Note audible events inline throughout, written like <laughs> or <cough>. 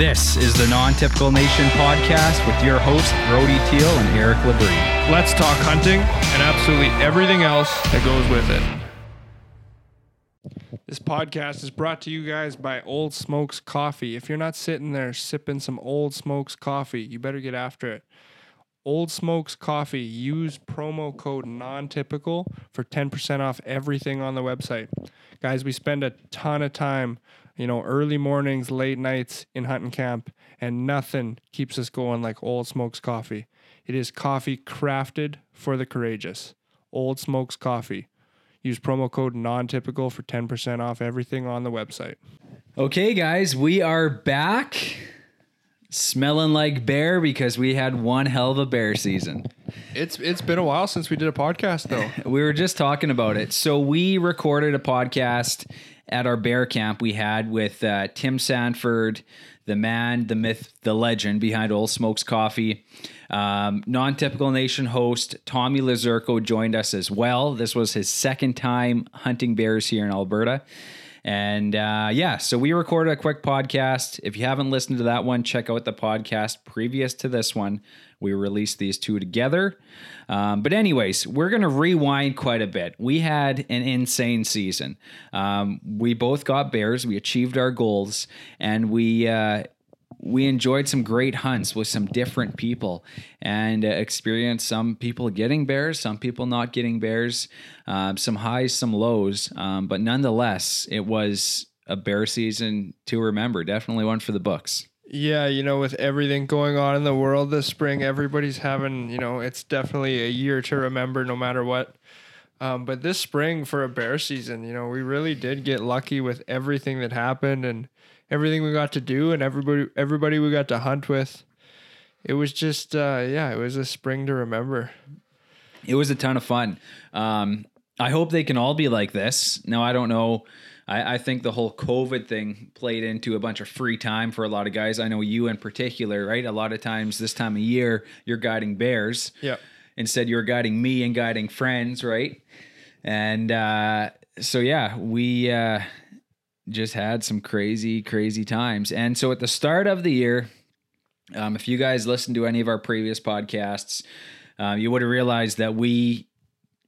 This is the Non Typical Nation podcast with your hosts, Brody Teal and Eric Labrie. Let's talk hunting and absolutely everything else that goes with it. This podcast is brought to you guys by Old Smokes Coffee. If you're not sitting there sipping some Old Smokes coffee, you better get after it. Old Smokes Coffee, use promo code non-typical for 10% off everything on the website. Guys, we spend a ton of time, you know, early mornings, late nights in hunting camp, and nothing keeps us going like Old Smokes Coffee. It is coffee crafted for the courageous. Old Smokes Coffee. Use promo code non-typical for 10% off everything on the website. Okay, guys, we are back smelling like bear because we had one hell of a bear season. It's it's been a while since we did a podcast though. <laughs> We were just talking about it. So we recorded a podcast at our bear camp we had with uh, Tim Sanford, the man, the myth, the legend behind Old Smokes Coffee. Um, non-typical nation host Tommy Lazurko joined us as well. This was his second time hunting bears here in Alberta. And uh, yeah, so we recorded a quick podcast. If you haven't listened to that one, check out the podcast previous to this one. We released these two together. Um, but, anyways, we're going to rewind quite a bit. We had an insane season. Um, we both got bears, we achieved our goals, and we. Uh, we enjoyed some great hunts with some different people and uh, experienced some people getting bears, some people not getting bears, um, some highs, some lows. Um, but nonetheless, it was a bear season to remember. Definitely one for the books. Yeah, you know, with everything going on in the world this spring, everybody's having, you know, it's definitely a year to remember no matter what. Um, but this spring for a bear season, you know, we really did get lucky with everything that happened and everything we got to do and everybody everybody we got to hunt with. It was just uh, yeah, it was a spring to remember. It was a ton of fun. Um, I hope they can all be like this. Now I don't know. I, I think the whole COVID thing played into a bunch of free time for a lot of guys. I know you in particular, right? A lot of times this time of year, you're guiding bears. Yeah. Instead, you're guiding me and guiding friends, right? And uh, so yeah, we uh, just had some crazy, crazy times. And so at the start of the year, um, if you guys listened to any of our previous podcasts, uh, you would have realized that we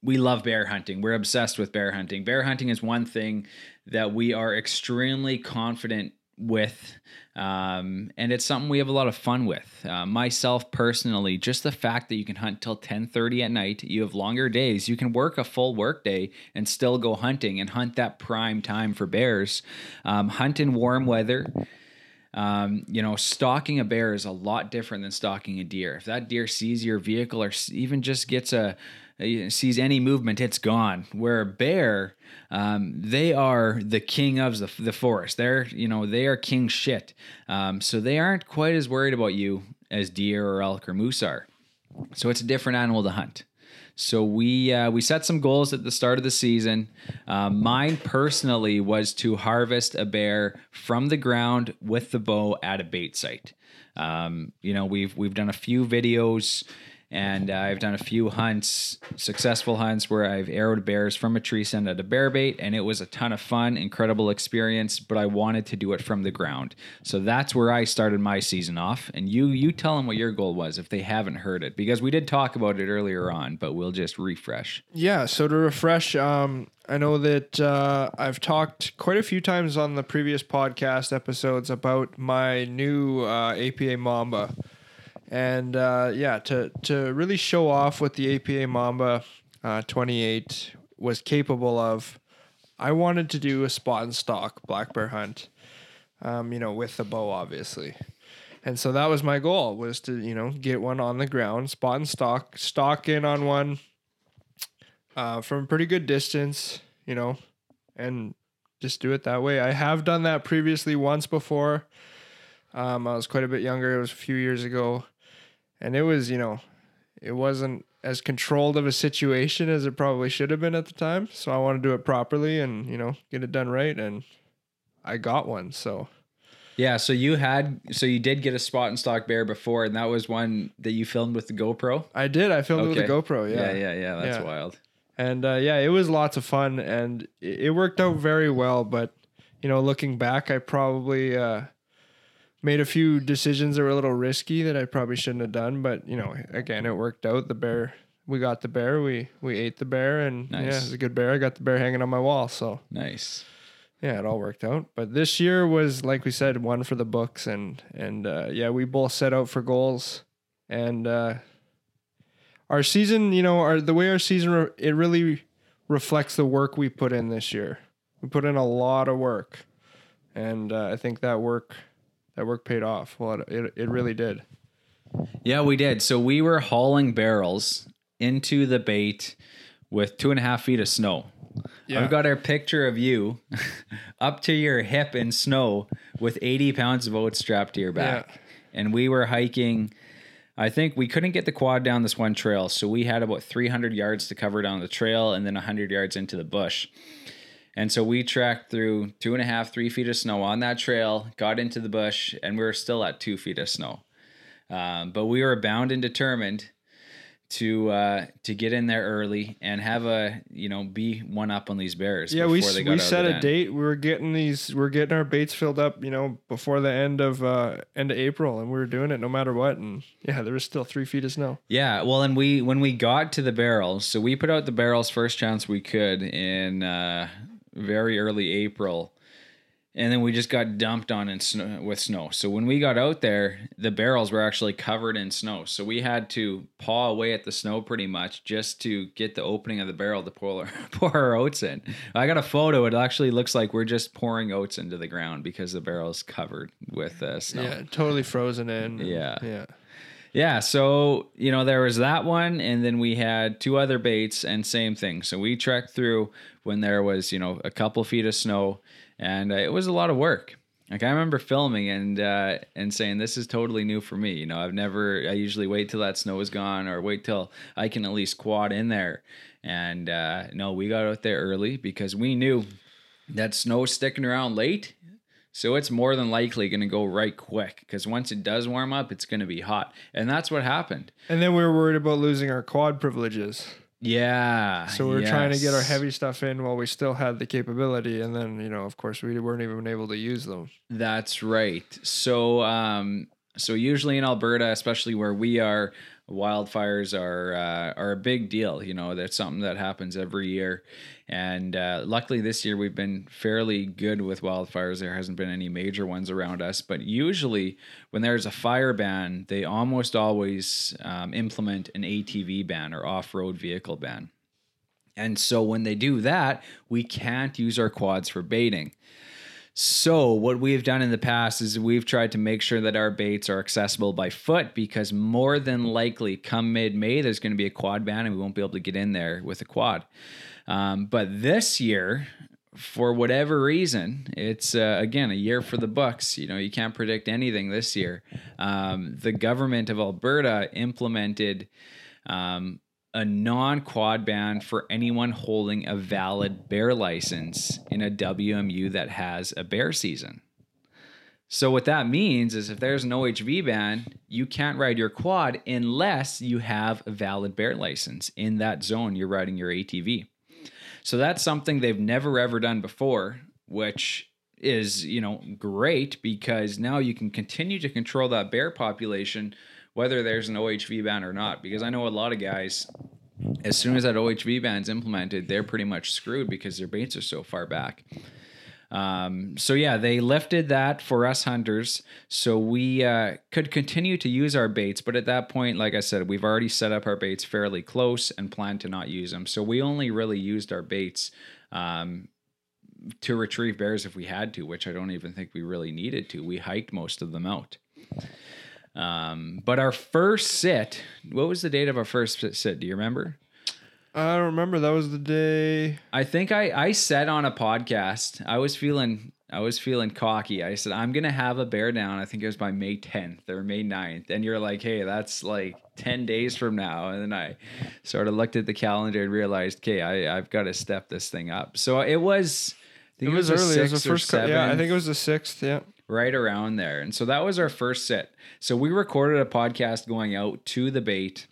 we love bear hunting. We're obsessed with bear hunting. Bear hunting is one thing that we are extremely confident with um, and it's something we have a lot of fun with uh, myself personally just the fact that you can hunt till 10.30 at night you have longer days you can work a full work day and still go hunting and hunt that prime time for bears um, hunt in warm weather um, you know, stalking a bear is a lot different than stalking a deer. If that deer sees your vehicle or even just gets a, sees any movement, it's gone. Where a bear, um, they are the king of the, the forest. They're, you know, they are king shit. Um, so they aren't quite as worried about you as deer or elk or moose are. So it's a different animal to hunt. So we uh, we set some goals at the start of the season. Uh, mine personally was to harvest a bear from the ground with the bow at a bait site. Um, you know, we've we've done a few videos and uh, I've done a few hunts, successful hunts where I've arrowed bears from a tree stand at a bear bait, and it was a ton of fun, incredible experience. But I wanted to do it from the ground, so that's where I started my season off. And you, you tell them what your goal was if they haven't heard it, because we did talk about it earlier on, but we'll just refresh. Yeah. So to refresh, um, I know that uh, I've talked quite a few times on the previous podcast episodes about my new uh, APA Mamba and uh, yeah, to to really show off what the APA Mamba uh, 28 was capable of, I wanted to do a spot and stalk black bear hunt, um, you know, with the bow, obviously. And so that was my goal was to you know get one on the ground, spot and stalk, stalk in on one uh, from a pretty good distance, you know, and just do it that way. I have done that previously once before. Um, I was quite a bit younger. It was a few years ago and it was you know it wasn't as controlled of a situation as it probably should have been at the time. So i want to do it properly and you know get it done right and i got one so. Yeah so you had so you did get a spot in stock bear before and that was one that you filmed with the gopro? I did i filmed okay. with the gopro yeah. Yeah yeah, yeah that's yeah. wild. And uh, yeah it was lots of fun and it worked out very well but you know looking back i probably uh made a few decisions that were a little risky that I probably shouldn't have done. But you know, again, it worked out. The bear, we got the bear. We we ate the bear, and yeah, Nice. it was a good bear. I got the bear hanging on my wall. So Nice. yeah, it all worked out. But this year was, like we said, one for the books, and and uh, yeah, we both set out for goals, and uh, our season, you know, our the way our season re- it really reflects the work we put in this year. We put in a lot of work, and uh, I think that work that work paid off. Well, it it, it really did. Yeah, we did. So we were hauling barrels into the bait with two and a half feet of snow. Yeah. I've got our picture of you <laughs> up to your hip in snow with 80 pounds of oats strapped to your back. Yeah. And we were hiking. I think we couldn't get the quad down this one trail. So we had about 300 yards to cover down the trail and then 100 yards into the bush. And so we tracked through two and a half, three feet of snow on that trail, got into the bush, and we were still at two feet of snow. Um, but we were bound and determined to uh, to get in there early and have a you know be one up on these bears. Yeah, we they got we set a den. date. We were getting these. We are getting our baits filled up. You know, before the end of uh end of April, and we were doing it no matter what. And yeah, there was still three feet of snow. Yeah, well, and we when we got to the barrels, so we put out the barrels first chance we could in uh, very early April, and then we just got dumped on in snow with snow. So when we got out there, the barrels were actually covered in snow. So we had to paw away at the snow pretty much just to get the opening of the barrel to pour <laughs> pour our oats in. I got a photo. It actually looks like we're just pouring oats into the ground because the barrel's covered with uh, snow. Yeah, totally frozen in. Yeah. yeah. Yeah, so you know there was that one, and then we had two other baits, and same thing. So we trekked through when there was you know a couple feet of snow, and uh, it was a lot of work. Like I remember filming and uh, and saying this is totally new for me. You know, I've never. I usually wait till that snow is gone, or wait till I can at least quad in there. And uh, no, we got out there early because we knew that snow sticking around late so it's more than likely going to go right quick because once it does warm up, it's going to be hot. And that's what happened. And then we were worried about losing our quad privileges. Yeah. So we were trying to get our heavy stuff in while we still had the capability. And then, you know, of course, we weren't even able to use them. That's right. So, um, so usually in Alberta, especially where we are, wildfires are uh, are a big deal. You know, that's something that happens every year. And uh, luckily this year we've been fairly good with wildfires. There hasn't been any major ones around us. But usually when there's a fire ban, they almost always um, implement an ATV ban or off road vehicle ban. And so when they do that, we can't use our quads for baiting. So, what we've done in the past is we've tried to make sure that our baits are accessible by foot because more than likely, come mid May, there's going to be a quad ban and we won't be able to get in there with a quad. Um, but this year, for whatever reason, it's uh, again a year for the Bucks. You know, you can't predict anything this year. Um, the government of Alberta implemented um, a non quad ban for anyone holding a valid bear license in a WMU that has a bear season. So, what that means is if there's an OHV ban, you can't ride your quad unless you have a valid bear license in that zone you're riding your ATV. So, that's something they've never ever done before, which is, you know, great because now you can continue to control that bear population whether there's an OHV ban or not. Because I know a lot of guys, as soon as that OHV ban's implemented, they're pretty much screwed because their baits are so far back. Um, so yeah, they lifted that for us hunters, so we uh, could continue to use our baits. But at that point, like I said, we've already set up our baits fairly close and plan to not use them. So we only really used our baits um, to retrieve bears if we had to, which I don't even think we really needed to. We hiked most of them out. Um, but our first sit, what was the date of our first sit? Do you remember? I don't remember. That was the day. I think I I said on a podcast I was feeling I was feeling cocky. I said I'm gonna have a bear down. I think it was by May 10th or May 9th, and you're like, hey, that's like 10 days from now. And then I sort of looked at the calendar and realized, okay, I I've got to step this thing up. So it was. I It think was, a early. It was the first. co- yeah, I think it was the sixth. Yeah. right around there. And so that was our first set. So we recorded a podcast going out to the bait,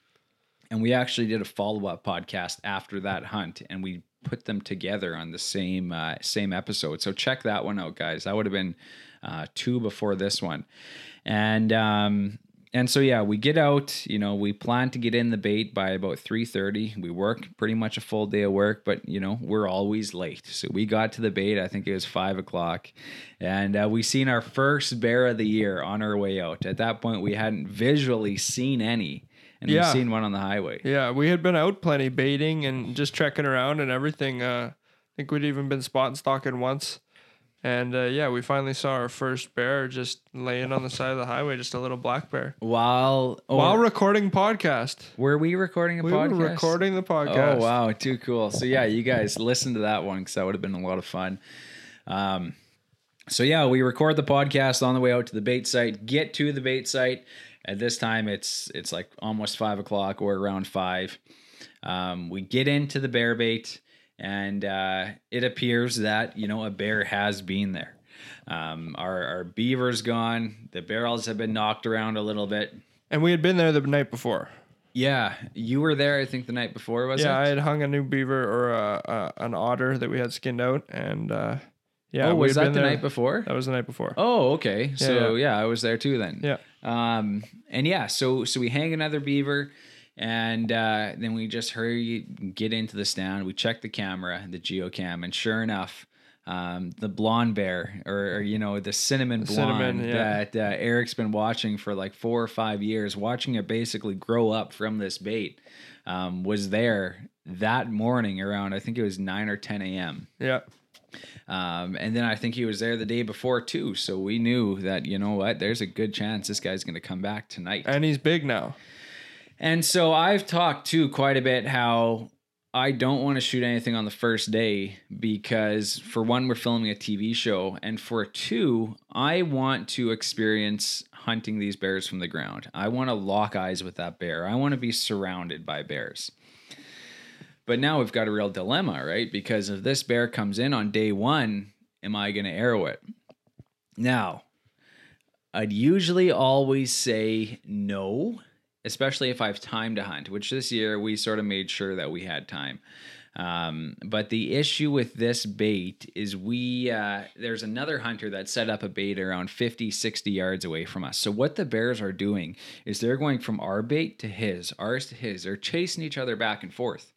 and we actually did a follow up podcast after that hunt, and we put them together on the same uh, same episode. So check that one out, guys. That would have been uh, two before this one, and um, and so yeah, we get out. You know, we plan to get in the bait by about three thirty. We work pretty much a full day of work, but you know we're always late. So we got to the bait. I think it was five o'clock, and uh, we seen our first bear of the year on our way out. At that point, we hadn't visually seen any, and Yeah. we've seen one on the highway. Yeah, we had been out plenty baiting and just trekking around and everything. Uh, I think we'd even been spot and stalking once. And uh, yeah, we finally saw our first bear just laying on the side of the highway, just a little black bear. While oh, While recording podcast. were we recording a podcast? We podcast? were recording the podcast. Oh wow, too cool. So yeah, you guys listen to that one because that would have been a lot of fun. Um, so yeah, we record the podcast on the way out to the bait site. Get to the bait site. At this time, it's it's like almost five o'clock or around five. Um, we get into the bear bait, and uh, it appears that you know a bear has been there. Um, our our beaver's gone. The barrels have been knocked around a little bit. And we had been there the night before. Yeah, you were there. I think the night before was yeah, it? I had hung a new beaver or a, a, an otter that we had skinned out. And uh, yeah, oh, was that the there- night before? That was the night before. Oh, okay. So yeah. I was there too then. Yeah. Um, and yeah, so so we hang another beaver, and uh, then we just hurry get into the stand. We check the camera, the geocam, and sure enough, um, the blonde bear, or, or you know the cinnamon The blonde cinnamon, yeah. that uh, Eric's been watching for like four or five years, watching it basically grow up from this bait, um, was there that morning around I think it was nine or ten a.m. Yeah. Um, and then I think he was there the day before too. So we knew that, you know what, there's a good chance this guy's going to come back tonight. And he's big now. And so I've talked too quite a bit how I don't want to shoot anything on the first day because, for one, we're filming a TV show. And for two, I want to experience hunting these bears from the ground. I want to lock eyes with that bear. I want to be surrounded by bears. But now we've got a real dilemma, right? Because if this bear comes in on day one, am I going to arrow it? Now, I'd usually always say no, especially if I have time to hunt, which this year we sort of made sure that we had time. Um, but the issue with this bait is we, uh, there's another hunter that set up a bait around 50, 60 yards away from us. So what the bears are doing is they're going from our bait to his, ours to his. They're chasing each other back and forth.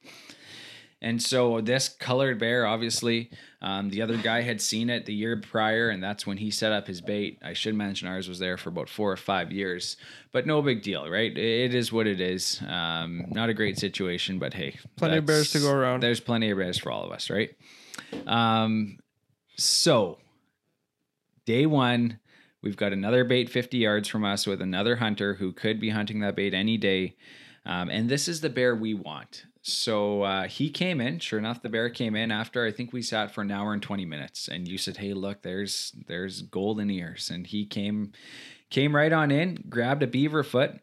And so this colored bear, obviously, um, the other guy had seen it the year prior, and that's when he set up his bait. I should mention ours was there for about four or five years, but no big deal, right? It is what it is. Um, not a great situation, but hey, Plenty of bears to go around. There's plenty of bears for all of us, right? Um, so day one, we've got another bait 50 yards from us with another hunter who could be hunting that bait any day. Um, and this is the bear we want. So uh, he came in. Sure enough, the bear came in after I think we sat for an hour and twenty minutes. And you said, "Hey, look, there's there's golden ears." And he came came right on in, grabbed a beaver foot,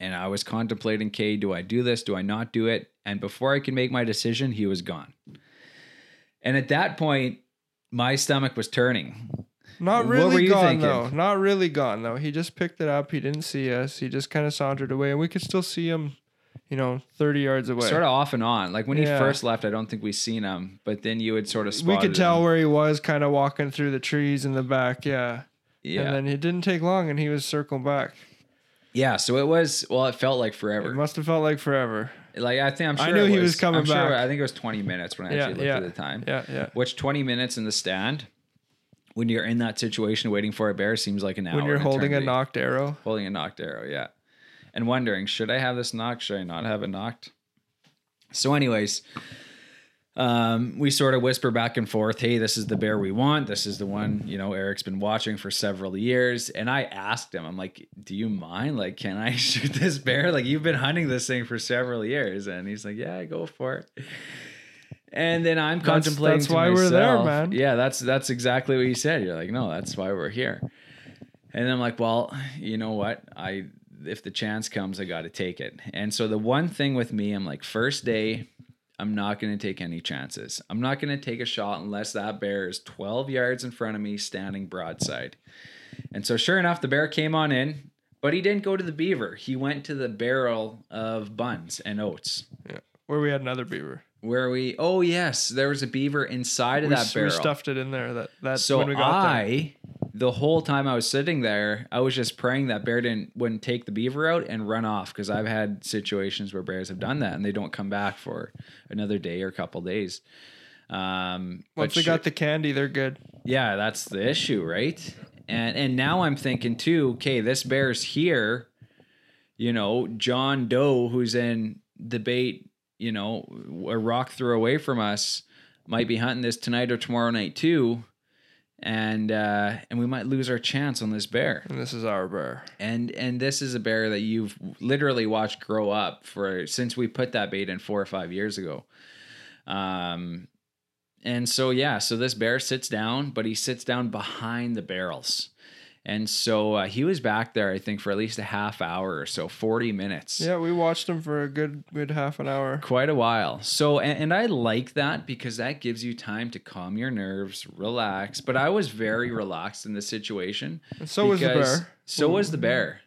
and I was contemplating, "Okay, do I do this? Do I not do it?" And before I could make my decision, he was gone. And at that point, my stomach was turning. Not really gone thinking? though. Not really gone though. He just picked it up. He didn't see us. He just kind of sauntered away, and we could still see him, you know, thirty yards away. Sort of off and on. Like when he Yeah. first left, I don't think we seen him, but then you would sort of we could tell him. where he was, kind of walking through the trees in the back. Yeah. Yeah. And then it didn't take long, and he was circling back. Yeah, so it was. Well, it felt like forever. It must have felt like forever. Like I think I'm sure I knew it he was coming I'm sure- back. I think it was 20 minutes when I Yeah, actually looked yeah, at the time. Yeah, yeah. Which 20 minutes in the stand, when you're in that situation waiting for a bear, seems like an hour. When you're holding a nocked arrow. holding a nocked arrow, yeah, and wondering should I have this nocked? Should I not have it nocked? So, anyways, um, we sort of whisper back and forth, "Hey, this is the bear we want. This is the one you know Eric's been watching for several years." And I asked him, "I'm like, do you mind? Like, can I <laughs> shoot this bear? Like, you've been hunting this thing for several years." And he's like, "Yeah, go for it." And then I'm That's- contemplating. that's why we're there, man. Yeah, that's that's exactly what you said. You're like, no, that's why we're here. And I'm like, well, you know what? I if the chance comes, I got to take it. And so the one thing with me, I'm like, first day, I'm not going to take any chances. I'm not going to take a shot unless that bear is 12 yards in front of me, standing broadside. And so, sure enough, the bear came on in, but he didn't go to the beaver. He went to the barrel of buns and oats. Yeah. Where we had another beaver. Where we, oh yes, there was a beaver inside of we, that barrel. we stuffed it in there. That that So when we got there. The whole time I was sitting there, I was just praying that bear didn't wouldn't take the beaver out and run off because I've had situations where bears have done that and they don't come back for another day or a couple days. Um, Once they got the candy, they're good. yeah, that's the issue, right? And and now I'm thinking too, okay, this bear's here. You know, John Doe, who's in bait, you know, a rock throw away from us, might be hunting this tonight or tomorrow night too. And uh and we might lose our chance on this bear. And this is our bear. And and this is a bear that you've literally watched grow up for since we put that bait in four or five years ago. Um and so yeah, so this bear sits down, but he sits down behind the barrels. And so uh, he was back there, I think, for at least a half hour or so, 40 minutes. Yeah, we watched him for a good good half an hour. Quite a while. So, and, and I like that because that gives you time to calm your nerves, relax. But I was very relaxed in this situation. And so was the bear. So was the bear.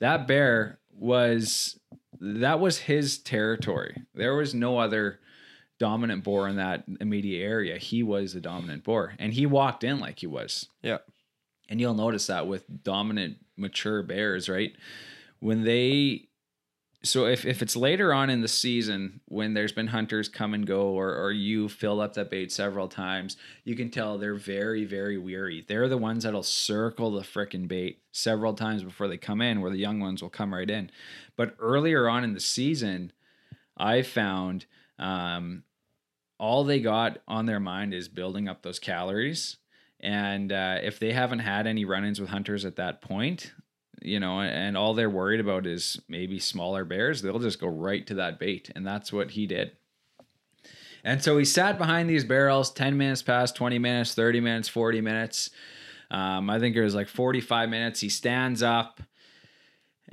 That bear was that was his territory. There was no other dominant boar in that immediate area. He was the dominant boar, and he walked in like he was. Yeah. And you'll notice that with dominant mature bears, right? When they so if, if it's later on in the season when there's been hunters come and go or, or you fill up that bait several times, you can tell they're very, very weary. They're the ones that'll circle the frickin' bait several times before they come in, where the young ones will come right in. But earlier on in the season, I found um, all they got on their mind is building up those calories. And uh, if they haven't had any run ins with hunters at that point, you know, and all they're worried about is maybe smaller bears, they'll just go right to that bait. And that's what he did. And so he sat behind these barrels 10 minutes past, 20 minutes, 30 minutes, 40 minutes. Um, I think it was like 45 minutes. He stands up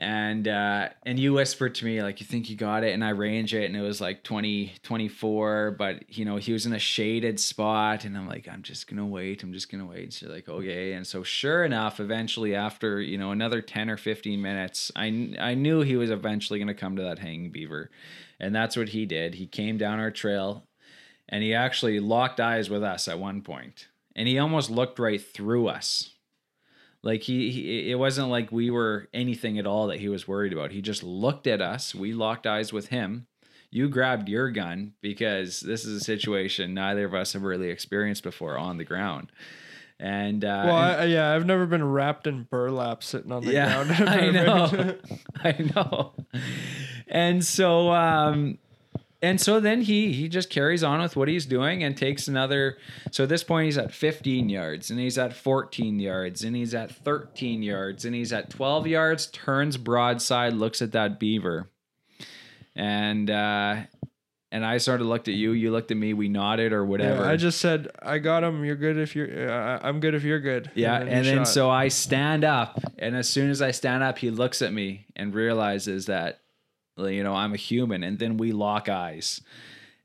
and uh, and you whispered to me like you think you got it? And I range it and it was like 20 24 but you know he was in a shaded spot and I'm like I'm just gonna wait I'm just gonna wait. So like okay. And so sure enough eventually after you know another 10 or 15 minutes I I knew he was eventually gonna come to that hanging beaver. And that's what he did. He came down our trail and he actually locked eyes with us at one point. And he almost looked right through us like he, he, it wasn't like we were anything at all that he was worried about. He just looked at us. We locked eyes with him. You grabbed your gun because this is a situation neither of us have really experienced before on the ground. And uh, Well, and- I, yeah, I've never been wrapped in burlap sitting on the yeah, ground. <laughs> <laughs> I know, <laughs> I know. And so, um, and so then he he just carries on with what he's doing and takes another. So at this point, he's at 15 yards, and he's at 14 yards, and he's at 13 yards, and he's at 12 yards. Turns broadside, looks at that beaver, and uh, and I sort of looked at you. You looked at me. We nodded or whatever. Yeah, I just said, I got him. You're good if you're. Uh, I'm good if you're good. Yeah, he and then so I stand up, and as soon as I stand up, he looks at me and realizes that, you know, I'm a human, and then we lock eyes,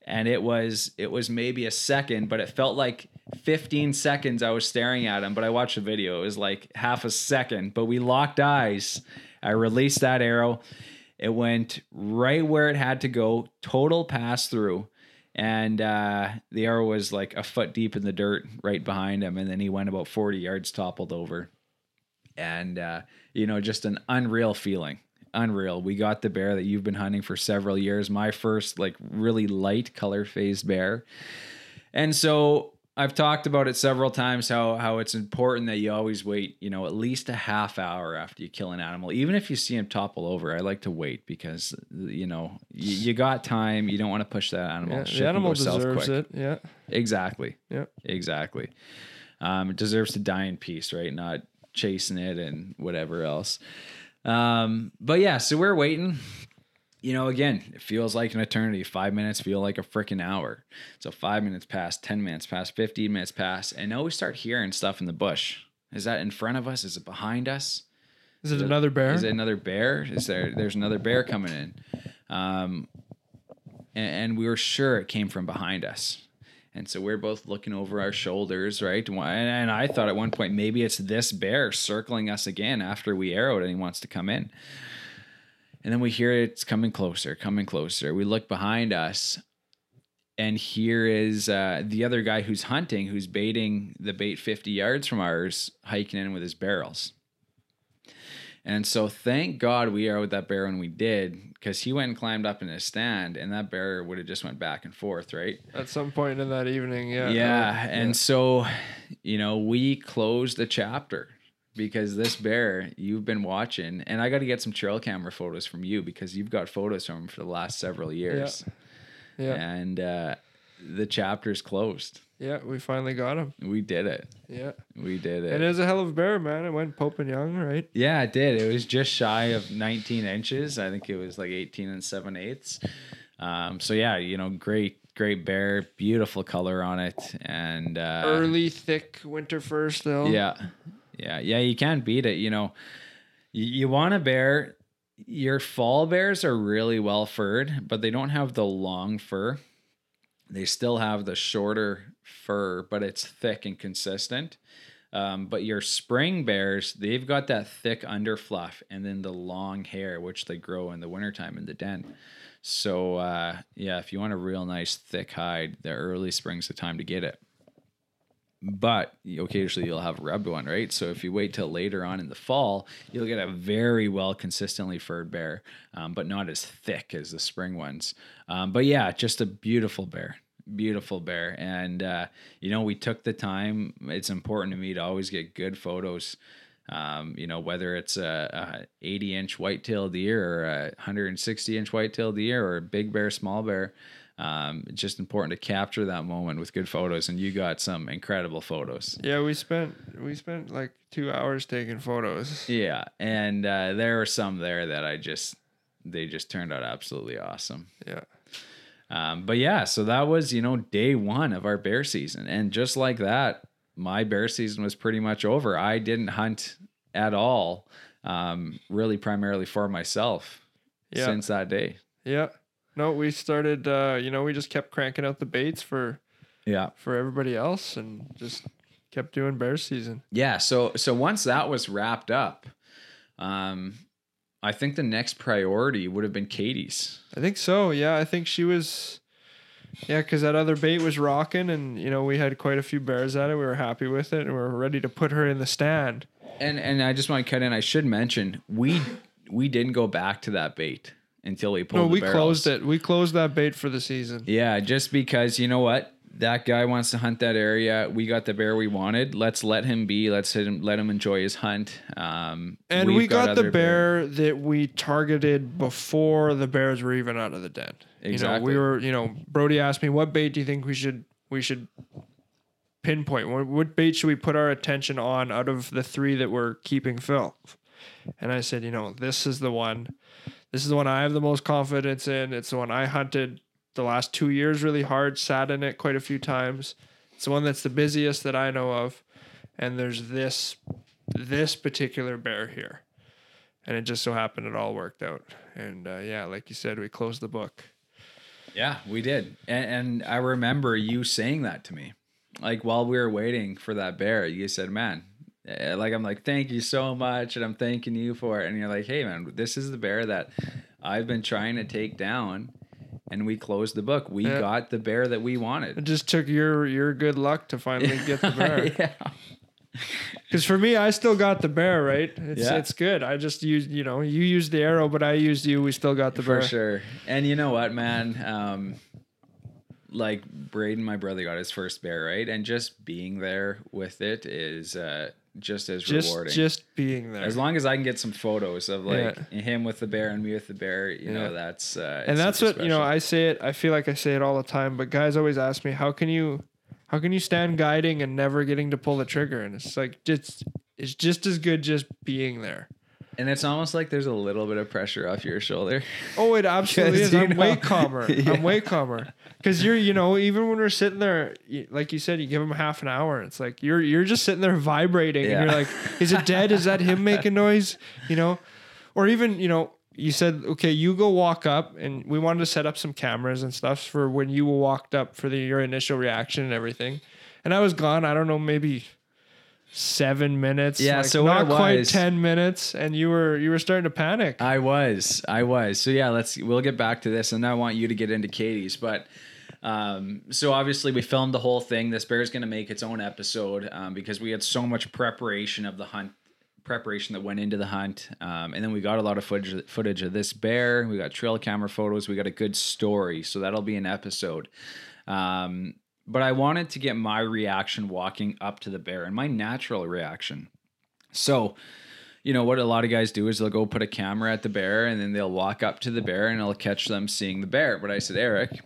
and it was it was maybe a second, but it felt like 15 seconds. I was staring at him, but I watched the video. It was like half a second, but we locked eyes. I released that arrow. It went right where it had to go, total pass through. And uh, the arrow was like a foot deep in the dirt right behind him. And then he went about 40 yards, toppled over. And, uh, you know, just an unreal feeling. Unreal. We got the bear that you've been hunting for several years. My first, like, really light color phased bear. And so I've talked about it several times how how it's important that you always wait, you know, at least a half hour after you kill an animal, even if you see him topple over. I like to wait because you know you, you got time. You don't want to push that animal. Yeah, Shit the animal deserves quick. it. Yeah. Exactly. Yeah. Exactly. Um, it deserves to die in peace, right? Not chasing it and whatever else. Um, but yeah, so we're waiting. You know, again, it feels like an eternity. Five minutes feel like a freaking hour. So five minutes past, ten minutes past, fifteen minutes past. and now we start hearing stuff in the bush. Is that in front of us? Is it behind us? Is it another bear? Is it another bear? Is there? There's another bear coming in, um, and, and we were sure it came from behind us. And so we're both looking over our shoulders, right? And I thought at one point maybe it's this bear circling us again after we arrowed and he wants to come in. And then we hear it's coming closer, coming closer. We look behind us, and here is uh, the other guy who's hunting, who's baiting the bait 50 yards from ours, hiking in with his barrels. And so thank God we are with that bear when we did, because he went and climbed up in his stand, and that bear would have just went back and forth, right? At some point in that evening, yeah. Yeah, and so, you know, we closed the chapter because this bear you've been watching, and I got to get some trail camera photos from you because you've got photos from him for the last several years. yeah, And uh, the chapter's closed. yeah. We finally got him. We did it. Yeah, We did it And it was a hell of a bear, man. It went Pope and Young, right? Yeah, it did. It was just shy of 19 inches. I think it was like 18 and 7 eighths. Um, so yeah, you know, great, great bear, beautiful color on it, and uh, Early, thick winter fur still. Yeah, yeah, yeah. You can't beat it. You know, you, you want a bear. Your fall bears are really well furred, but they don't have the long fur. They still have the shorter fur, but it's thick and consistent. Um, but your spring bears, they've got that thick underfluff and then the long hair, which they grow in the wintertime in the den. So, uh, yeah, if you want a real nice thick hide, the early spring's the time to get it but occasionally you'll have a rubbed one, right? So if you wait till later on in the fall, you'll get a very well consistently furred bear, um, but not as thick as the spring ones. Um, but yeah, just a beautiful bear, beautiful bear. And uh, you know, we took the time. It's important to me to always get good photos. Um, you know, whether it's a, a 80 inch white-tailed deer or a 160 inch white-tailed deer or a big bear, small bear um, it's just important to capture that moment with good photos and you got some incredible photos Yeah, we spent we spent like two hours taking photos. yeah and uh, there were some there that i just they just turned out absolutely awesome Yeah. Um, but yeah so that was you know day one of our bear season and just like that my bear season was pretty much over i didn't hunt at all um, really primarily for myself Yeah. since that day Yeah. No, we started uh, you know, we just kept cranking out the baits for yeah for everybody else and just kept doing bear season. Yeah, so so once that was wrapped up, um, I think the next priority would have been Katie's. I think so. Yeah, I think she was yeah, because that other bait was rocking, and you know we had quite a few bears at it. We were happy with it, and we were ready to put her in the stand. And and I just want to cut in. I should mention we we didn't go back to that bait until we pulled. No, we barrels. closed it. We closed that bait for the season. Yeah, just because you know what that guy wants to hunt that area. We got the bear we wanted. Let's let him be. Let's let him let him enjoy his hunt. Um, And we got, the other bear that we targeted before the bears were even out of the den. You know, Exactly. we were, you know, Brody asked me, "What bait do you think we should we should pinpoint? What, what bait should we put our attention on out of the three that we're keeping Phil?" And I said, "You know, this is the one. This is the one I have the most confidence in. It's the one I hunted the last two years really hard, sat in it quite a few times. It's the one that's the busiest that I know of. And there's this this particular bear here." and it just so happened it all worked out. And uh, yeah, like you said, we closed the book. Yeah, we did. And, and I remember you saying that to me. Like while we were waiting for that bear, you said, man, eh, like I'm like, thank you so much. And I'm thanking you for it. And you're like, hey, man, this is the bear that I've been trying to take down. And we closed the book. We Yeah. got the bear that we wanted. It just took your your good luck to finally get the <laughs> bear. yeah. Because for me, I still got the bear. Right? It's Yeah. it's good. I just used you know you used the arrow, but I used you. We still got the For bear. sure. And you know what, man? Um, like Braden, my brother, got his first bear, right? And just being there with it is uh, just as Just rewarding. just being there. As long as I can get some photos of like him with the bear and me with the bear, you Yeah. know, that's uh, and that's what you know. I say it. I feel like I say it all the time. But guys always ask me, how can you, how can you stand guiding and never getting to pull the trigger? And it's like just it's just as good just being there. and it's almost like there's a little bit of pressure off your shoulder. Oh, it absolutely <laughs> is. I'm way calmer. <laughs> Yeah. I'm way calmer. Because you're, you know, even when we're sitting there, like you said, you give him half an hour. It's like you're you're just sitting there vibrating, and you're like, is it dead? Is that him making noise? You know, or even you know, you said, okay, you go walk up, and we wanted to set up some cameras and stuff for when you walked up for the your initial reaction and everything. And I was gone. I don't know, maybe seven minutes. Yeah, like, so not it quite ten minutes, and you were you were starting to panic. I was, I was. So yeah, let's we'll get back to this, and I want you to get into Katie's, but Um, so obviously we filmed the whole thing. This bear is going to make its own episode um, because we had so much preparation of the hunt, preparation that went into the hunt, um, and then we got a lot of footage footage of this bear. We got trail camera photos. We got a good story, so that'll be an episode. Um, but I wanted to get my reaction walking up to the bear and my natural reaction. So you know what a lot of guys do is they'll go put a camera at the bear and then they'll walk up to the bear and it'll catch them seeing the bear. But I said, Eric,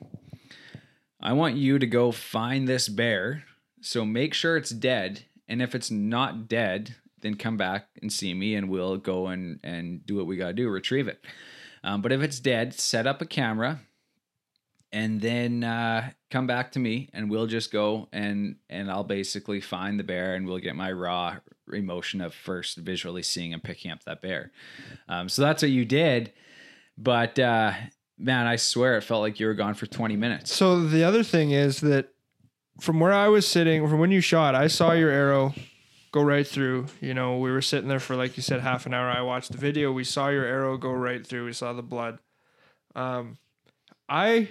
I want you to go find this bear. So make sure it's dead. And if it's not dead, then come back and see me and we'll go and, and do what we got to do, retrieve it. Um, but if it's dead, set up a camera and then uh, come back to me and we'll just go and and I'll basically find the bear and we'll get my raw emotion of first visually seeing and picking up that bear. Um, so that's what you did, but uh, man, I swear it felt like you were gone for 20 minutes. So the other thing is that from where I was sitting, from when you shot, I saw your arrow go right through. You know, we were sitting there for like you said half an hour. I watched the video. We saw your arrow go right through. We saw the blood. Um, I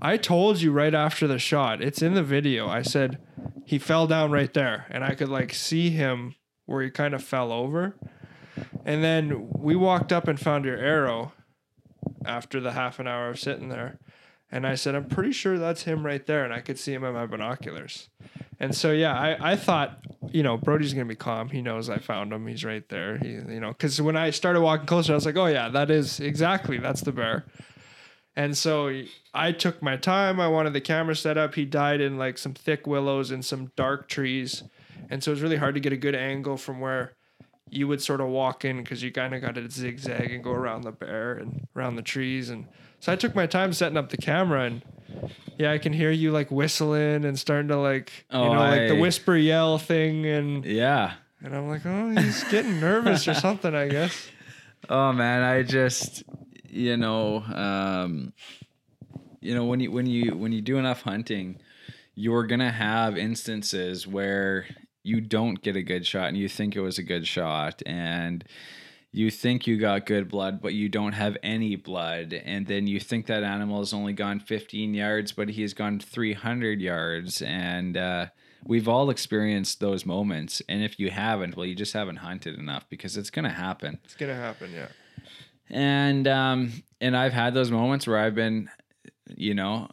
I told you right after the shot. It's in the video. I said he fell down right there, and I could like see him where he kind of fell over. And then we walked up and found your arrow after the half an hour of sitting there. And I said, I'm pretty sure that's him right there. And I could see him in my binoculars. And so, yeah, I, I thought, you know, Brody's going to be calm. He knows I found him. He's right there. He, you know, because when I started walking closer, I was like, oh, yeah, that is exactly, that's the bear. And so I took my time. I wanted the camera set up. He died in like some thick willows and some dark trees. And so it was really hard to get a good angle from where you would sort of walk in because you kind of got to zigzag and go around the bear and around the trees. And so I took my time setting up the camera and yeah, I can hear you like whistling and starting to like, you Oh, know, like the whisper yell thing. And, Yeah. and I'm like, oh, he's getting nervous or <laughs> something, I guess. Oh man, I just you know, um you know when you when you when you do enough hunting, you're going to have instances where you don't get a good shot and you think it was a good shot and you think you got good blood but you don't have any blood. And then you think that animal has only gone 15 yards but he has gone 300 yards. And uh we've all experienced those moments. And if you haven't well you just haven't hunted enough because it's going to happen. It's going to happen, yeah. and um and I've had those moments where I've been you know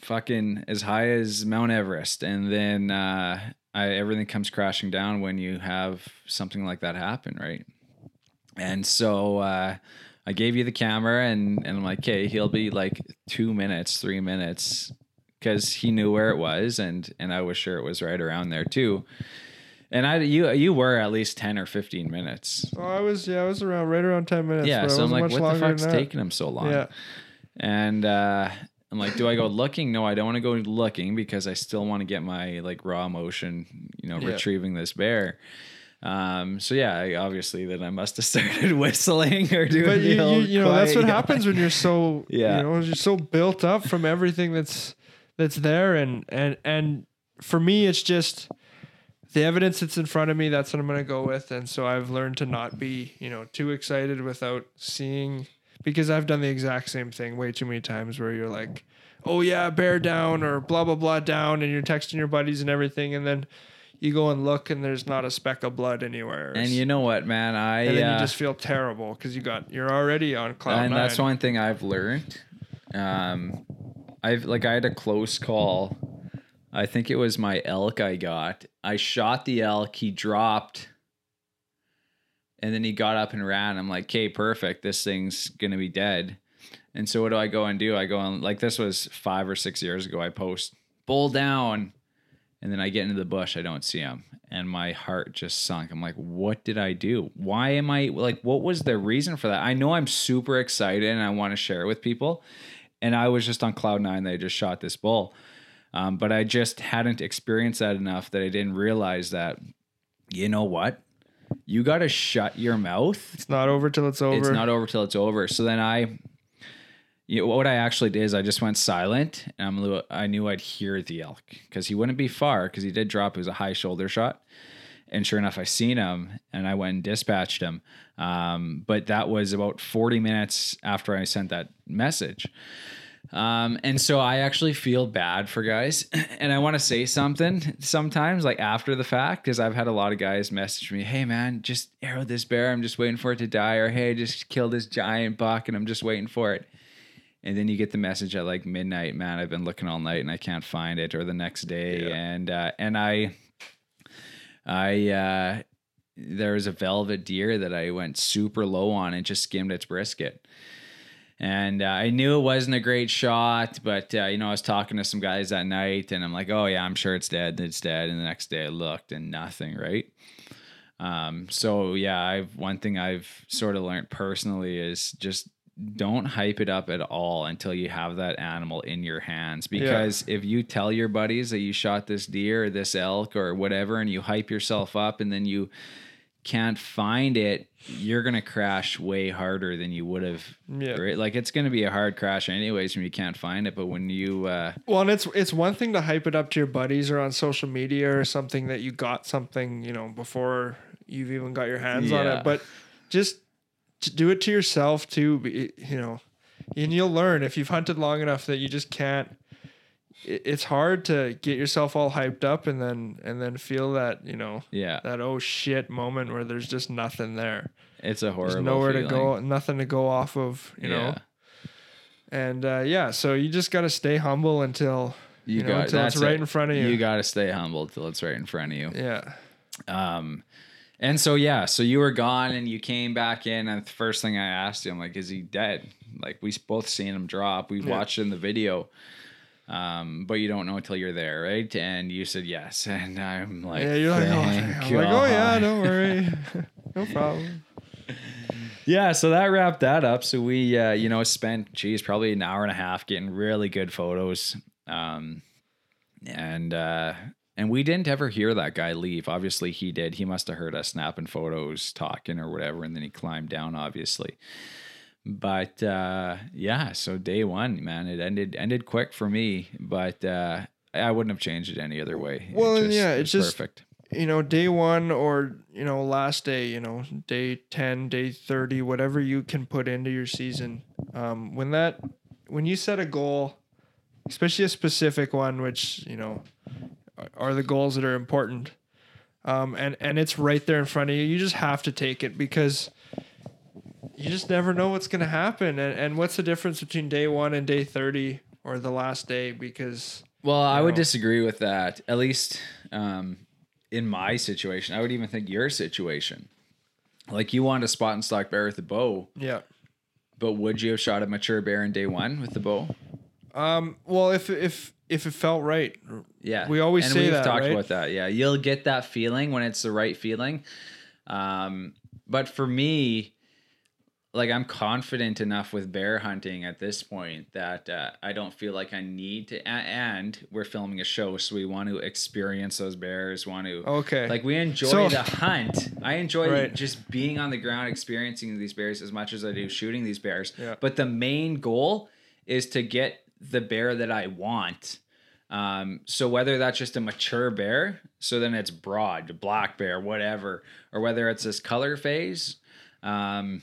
fucking as high as Mount Everest. And then uh I everything comes crashing down when you have something like that happen right and so uh I gave you the camera and and I'm like okay he'll be like 2 minutes 3 minutes cuz he knew where it was and and I was sure it was right around there too and I you you were at least 10 or 15 minutes Oh, I was, yeah, I was around, right around 10 minutes. yeah, so I'm like, what the fuck's taking him so long? Yeah. And uh, I'm like, do I go looking? No, I don't want to go looking because I still want to get my like raw emotion, you know, Yeah. retrieving this bear. Um, so yeah, I, obviously then I must have <laughs> started whistling or doing but the you, you, you know that's what guy. happens when you're so <laughs> Yeah. you know you're so built up from everything that's that's there and and and for me it's just the evidence that's in front of me that's what i'm going to go with and so i've learned to not be you know too excited without seeing because i've done the exact same thing way too many times where you're like oh yeah bear down or blah blah blah down and you're texting your buddies and everything and then you go and look and there's not a speck of blood anywhere And you know what, man? I and then uh, you just feel terrible because you got you're already on cloud and nine. that's one thing I've learned. Um, I've like I had a close call. I think it was my elk I got. I shot the elk. He dropped, and then he got up and ran. I'm like, "Okay, perfect. This thing's gonna be dead." And so what do I go and do? I go on like this was five or six years ago. I post bull down, and then I get into the bush. I don't see him, and my heart just sunk. I'm like, what did I do? Why am I like? What was the reason for that? I know I'm super excited and I want to share it with people, and I was just on cloud nine that I just shot this bull, um, but I just hadn't experienced that enough that I didn't realize that. You know what? You got to shut your mouth It's not over till it's over. it's not over till it's over. So then I, you know, what I actually did is I just went silent, and I'm a little, I knew I'd hear the elk because he wouldn't be far because he did drop. It was a high shoulder shot, and sure enough, I seen him, and I went and dispatched him. Um, but that was about 40 minutes after I sent that message. Um, and so I actually feel bad for guys, <clears throat> and I want to say something sometimes, like after the fact, because I've had a lot of guys message me, "Hey man, just arrow this bear. I'm just waiting for it to die," or "Hey, just kill this giant buck, and I'm just waiting for it." And then you get the message at like midnight, man. I've been looking all night and I can't find it, or the next day, Yeah. and uh, and I, I, uh, there was a velvet deer that I went super low on and just skimmed its brisket and uh, I knew it wasn't a great shot, but uh, you know I was talking to some guys that night, and I'm like, oh yeah, I'm sure it's dead. It's dead. And the next day I looked, and nothing. Right. Um. So yeah, I've one thing I've sort of learned personally is just don't hype it up at all until you have that animal in your hands because if you tell your buddies that you shot this deer or this elk or whatever and you hype yourself up and then you can't find it you're gonna crash way harder than you would have Yeah. right? like it's gonna be a hard crash anyways when you can't find it but when you uh Well, and it's it's one thing to hype it up to your buddies or on social media or something that you got something you know before you've even got your hands on it, but just to do it to yourself too. You know, and you'll learn if you've hunted long enough that you just can't. It- It's hard to get yourself all hyped up and then and then feel that you know yeah that oh shit moment where there's just nothing there. it's a horrible There's nowhere to go, nothing to go off of. You know. Yeah. And uh, yeah, so you just got to stay humble until you, you know, got until it's right it. in front of you. you gotta stay humble till it's right in front of you yeah. Um, and so yeah, so you were gone and you came back in, and the first thing I asked you, I'm like, "Is he dead?" Like we both seen him drop. We've Yeah. watched in the video, um, but you don't know until you're there, right? And you said yes, <laughs> and I'm like, yeah, you're like, oh, "Thank I'm like, oh yeah, don't worry, <laughs> no problem. yeah. So that wrapped that up. So we, uh, you know, spent, geez, probably an hour and a half getting really good photos. Um, and uh, and we didn't ever hear that guy leave. Obviously, he did. He must have heard us snapping photos, talking or whatever, and then he climbed down. Obviously, but uh, yeah. So day one, man, it ended ended quick for me, but uh, I wouldn't have changed it any other way. Well, and just- yeah, it's just- perfect. You know, day one or you know last day, you know, day ten, day thirty, whatever you can put into your season. Um, when that, when you set a goal, especially a specific one, which you know are the goals that are important, um, and and it's right there in front of you, you just have to take it because you just never know what's going to happen. And, and what's the difference between day one and day 30 or the last day? Because, Well, I would disagree with that. At least um, in my situation, I would even think your situation. Like you wanted a spot and stalk bear with the bow, yeah. but would you have shot a mature bear in day one with the bow? Um, well, if, if, if it felt right, Yeah, We always and say we've that, talked right? about that. Yeah, you'll get that feeling when it's the right feeling. Um, but for me, like I'm confident enough with bear hunting at this point that uh, I don't feel like I need to. And we're filming a show, so we want to experience those bears. Want to okay. like we enjoy So- the hunt. I enjoy Right. just being on the ground, experiencing these bears as much as I do shooting these bears. Yeah. But the main goal is to get the bear that I want. Um, so whether that's just a mature bear, so then it's broad, black bear, whatever, or whether it's this color phase. Um,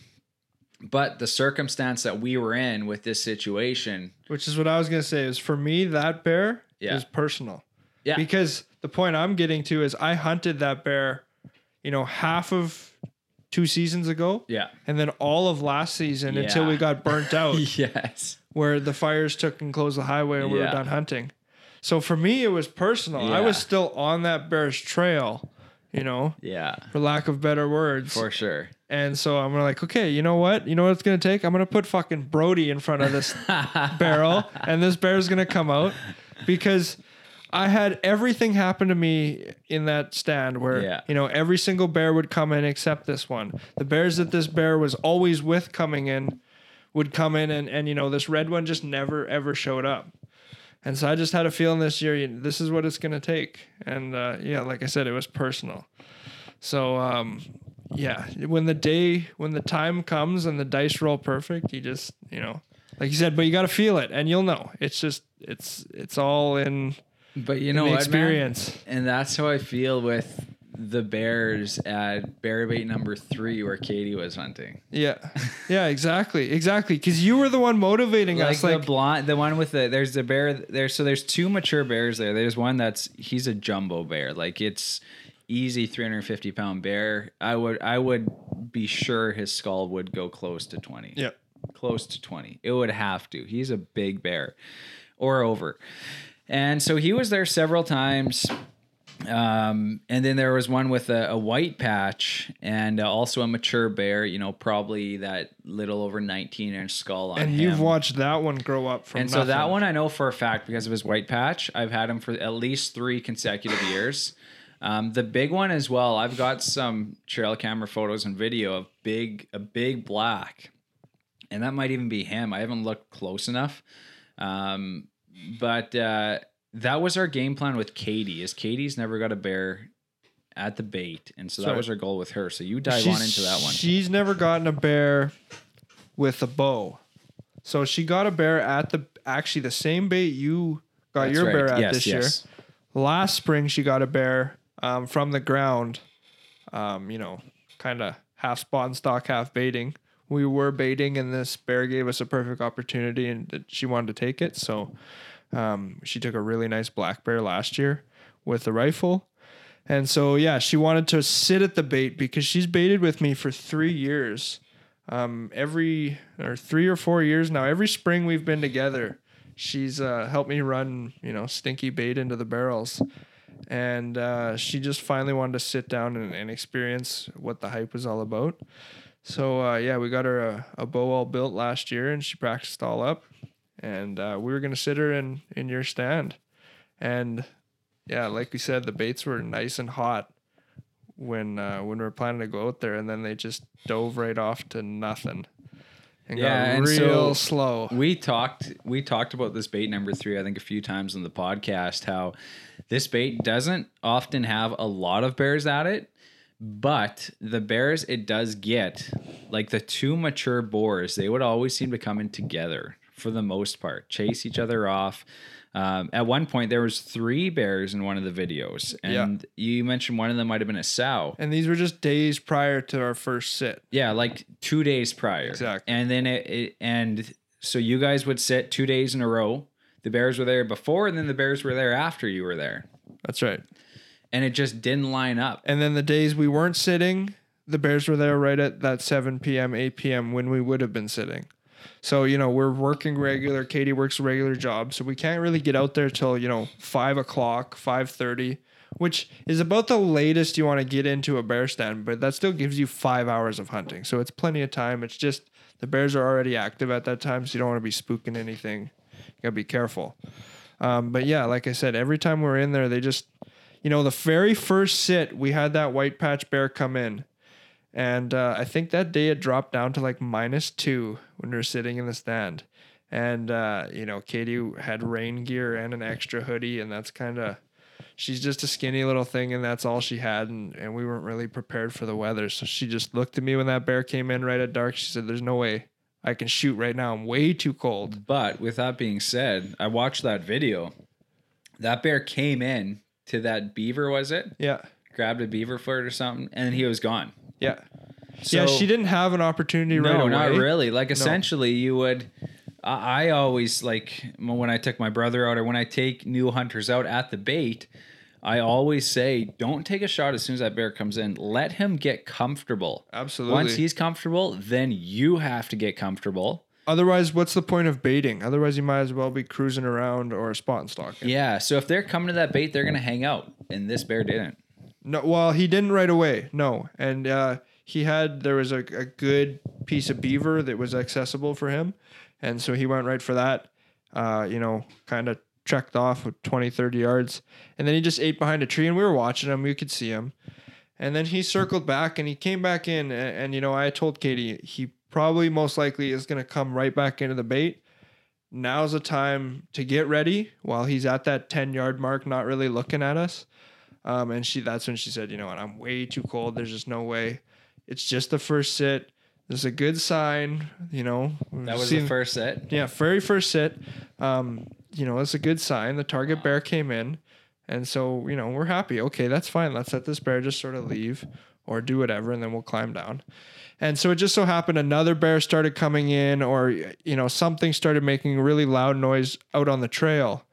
but the circumstance that we were in with this situation, which is what I was going to say is for me, that bear Yeah. is personal. Yeah. Because the point I'm getting to is I hunted that bear, you know, half of two seasons ago yeah, and then all of last season until we got burnt out. <laughs> yes, where the fires took and closed the highway and we were done hunting. So for me, it was personal. Yeah. I was still on that bear's trail, you know, yeah, for lack of better words. for sure. And so I'm like, okay, you know what? You know what it's gonna take? I'm gonna put fucking Brody in front of this <laughs> barrel, and this bear's gonna come out because I had everything happen to me in that stand where Yeah. you know every single bear would come in except this one. The bears that this bear was always with coming in would come in, and and you know this red one just never ever showed up. And so I just had a feeling this year, you know, this is what it's gonna take. And uh, yeah, like I said, it was personal. So um, yeah, when the day, when the time comes and the dice roll perfect, you just, you know, like you said, but you got to feel it, and you'll know. It's just, it's, it's all in, But you in know the what, man? experience. And that's how I feel with the bears at bear bait number three where Katie was hunting. Yeah, yeah, exactly, exactly. Because you were the one motivating Like us. Like the blonde, the one with the there's the bear there. So there's two mature bears there. There's one that's he's a jumbo bear. Like it's easy 350 pound bear. I would I would be sure his skull would go close to 20. yeah, close to 20. It would have to. He's a big bear or over. And so he was there several times. Um, and then there was one with a, a white patch and uh, also a mature bear, you know, probably that little over 19 inch skull on and him. you've watched that one grow up from. and so that one I know for a fact because of his white patch. I've had him for at least three consecutive years. Um, the big one as well. I've got some trail camera photos and video of big a big black, and that might even be him. I haven't looked close enough, um, but uh, that was our game plan with Katie. Is Katie's never got a bear at the bait, and so that was our goal with her. So you dive on into that one. She's never gotten a bear with a bow. So she got a bear at the actually the same bait you got That's your right. bear at Yes, this yes. year. Last spring she got a bear um, from the ground. Um, you know, kind of half and stock, half baiting. We were baiting, and this bear gave us a perfect opportunity, and she wanted to take it. So um, she took a really nice black bear last year with the rifle. And so, yeah, she wanted to sit at the bait because she's baited with me for three years. Um, every or three or four years now, every spring we've been together, she's uh, helped me run, you know, stinky bait into the barrels. And uh, she just finally wanted to sit down and, and experience what the hype was all about. So, uh, yeah, we got her a, a bow all built last year and she practiced all up. And uh, we were going to sit her in, in your stand. And yeah, like we said, the baits were nice and hot when uh, when we were planning to go out there, and then they just dove right off to nothing and Yeah, got and real so- slow. We talked we talked about this bait number three, I think a few times on the podcast, how this bait doesn't often have a lot of bears at it, but the bears it does get, like the two mature boars, they would always seem to come in together for the most part, chase each other off. Um, at one point, there was three bears in one of the videos, Yeah. and you mentioned one of them might have been a sow. And these were just days prior to our first sit. Yeah, like two days prior. Exactly. And then it, it and so you guys would sit two days in a row. The Bears were there before, and then the Bears were there after you were there, That's right. and it just didn't line up. And then the days we weren't sitting, the Bears were there right at that 7 p.m., 8 p.m. when we would have been sitting. So, you know, we're working regular. Katie works a regular job. So we can't really get out there till, you know, 5 o'clock, 5.30, which is about the latest you want to get into a bear stand. But that still gives you five hours of hunting. So it's plenty of time. It's just the bears are already active at that time. So you don't want to be spooking anything. You got to be careful. Um, but yeah, like I said, every time we're in there, they just, you know, the very first sit, we had that white patch bear come in. And uh, I think that day it dropped down to like minus two when we were sitting in the stand. And, uh, you know, Katie had rain gear and an extra hoodie. And that's kind of, she's just a skinny little thing. And that's all she had. And, and we weren't really prepared for the weather. So she just looked at me when that bear came in right at dark. She said, There's no way I can shoot right now. I'm way too cold. But with that being said, I watched that video. That bear came in to that beaver, was it? Yeah. Grabbed a beaver foot or something, and he was gone. Yeah. So, yeah. She didn't have an opportunity right no, away. not really. Like essentially, you would. I I always like when I took my brother out or when I take new hunters out at the bait. I always say, don't take a shot as soon as that bear comes in. Let him get comfortable. Absolutely. Once he's comfortable, then you have to get comfortable. Otherwise, what's the point of baiting? Otherwise, you might as well be cruising around or spot and stalking. Yeah. So if they're coming to that bait, they're gonna hang out, and this bear didn't. No, well, he didn't right away. No, and uh, he had there was a, a good piece of beaver that was accessible for him, and so he went right for that. Uh, you know, kind of trekked off with 20, 30 yards, and then he just ate behind a tree, and we were watching him. We could see him, and then he circled back and he came back in, and, and you know, I told Katie he probably most likely is going to come right back into the bait. Now's the time to get ready while he's at that 10 yard mark, not really looking at us. Um, and she that's when she said, you know what, I'm way too cold. There's just no way. It's just the first sit. This is a good sign, you know. That was seen- the first sit. Yeah, very first sit. Um, you know, it's a good sign. The target bear came in, And so, you know, we're happy. Okay, that's fine. Let's let this bear just sort of leave or do whatever, and then we'll climb down. And so it just so happened another bear started coming in, or, you know, something started making a really loud noise out on the trail.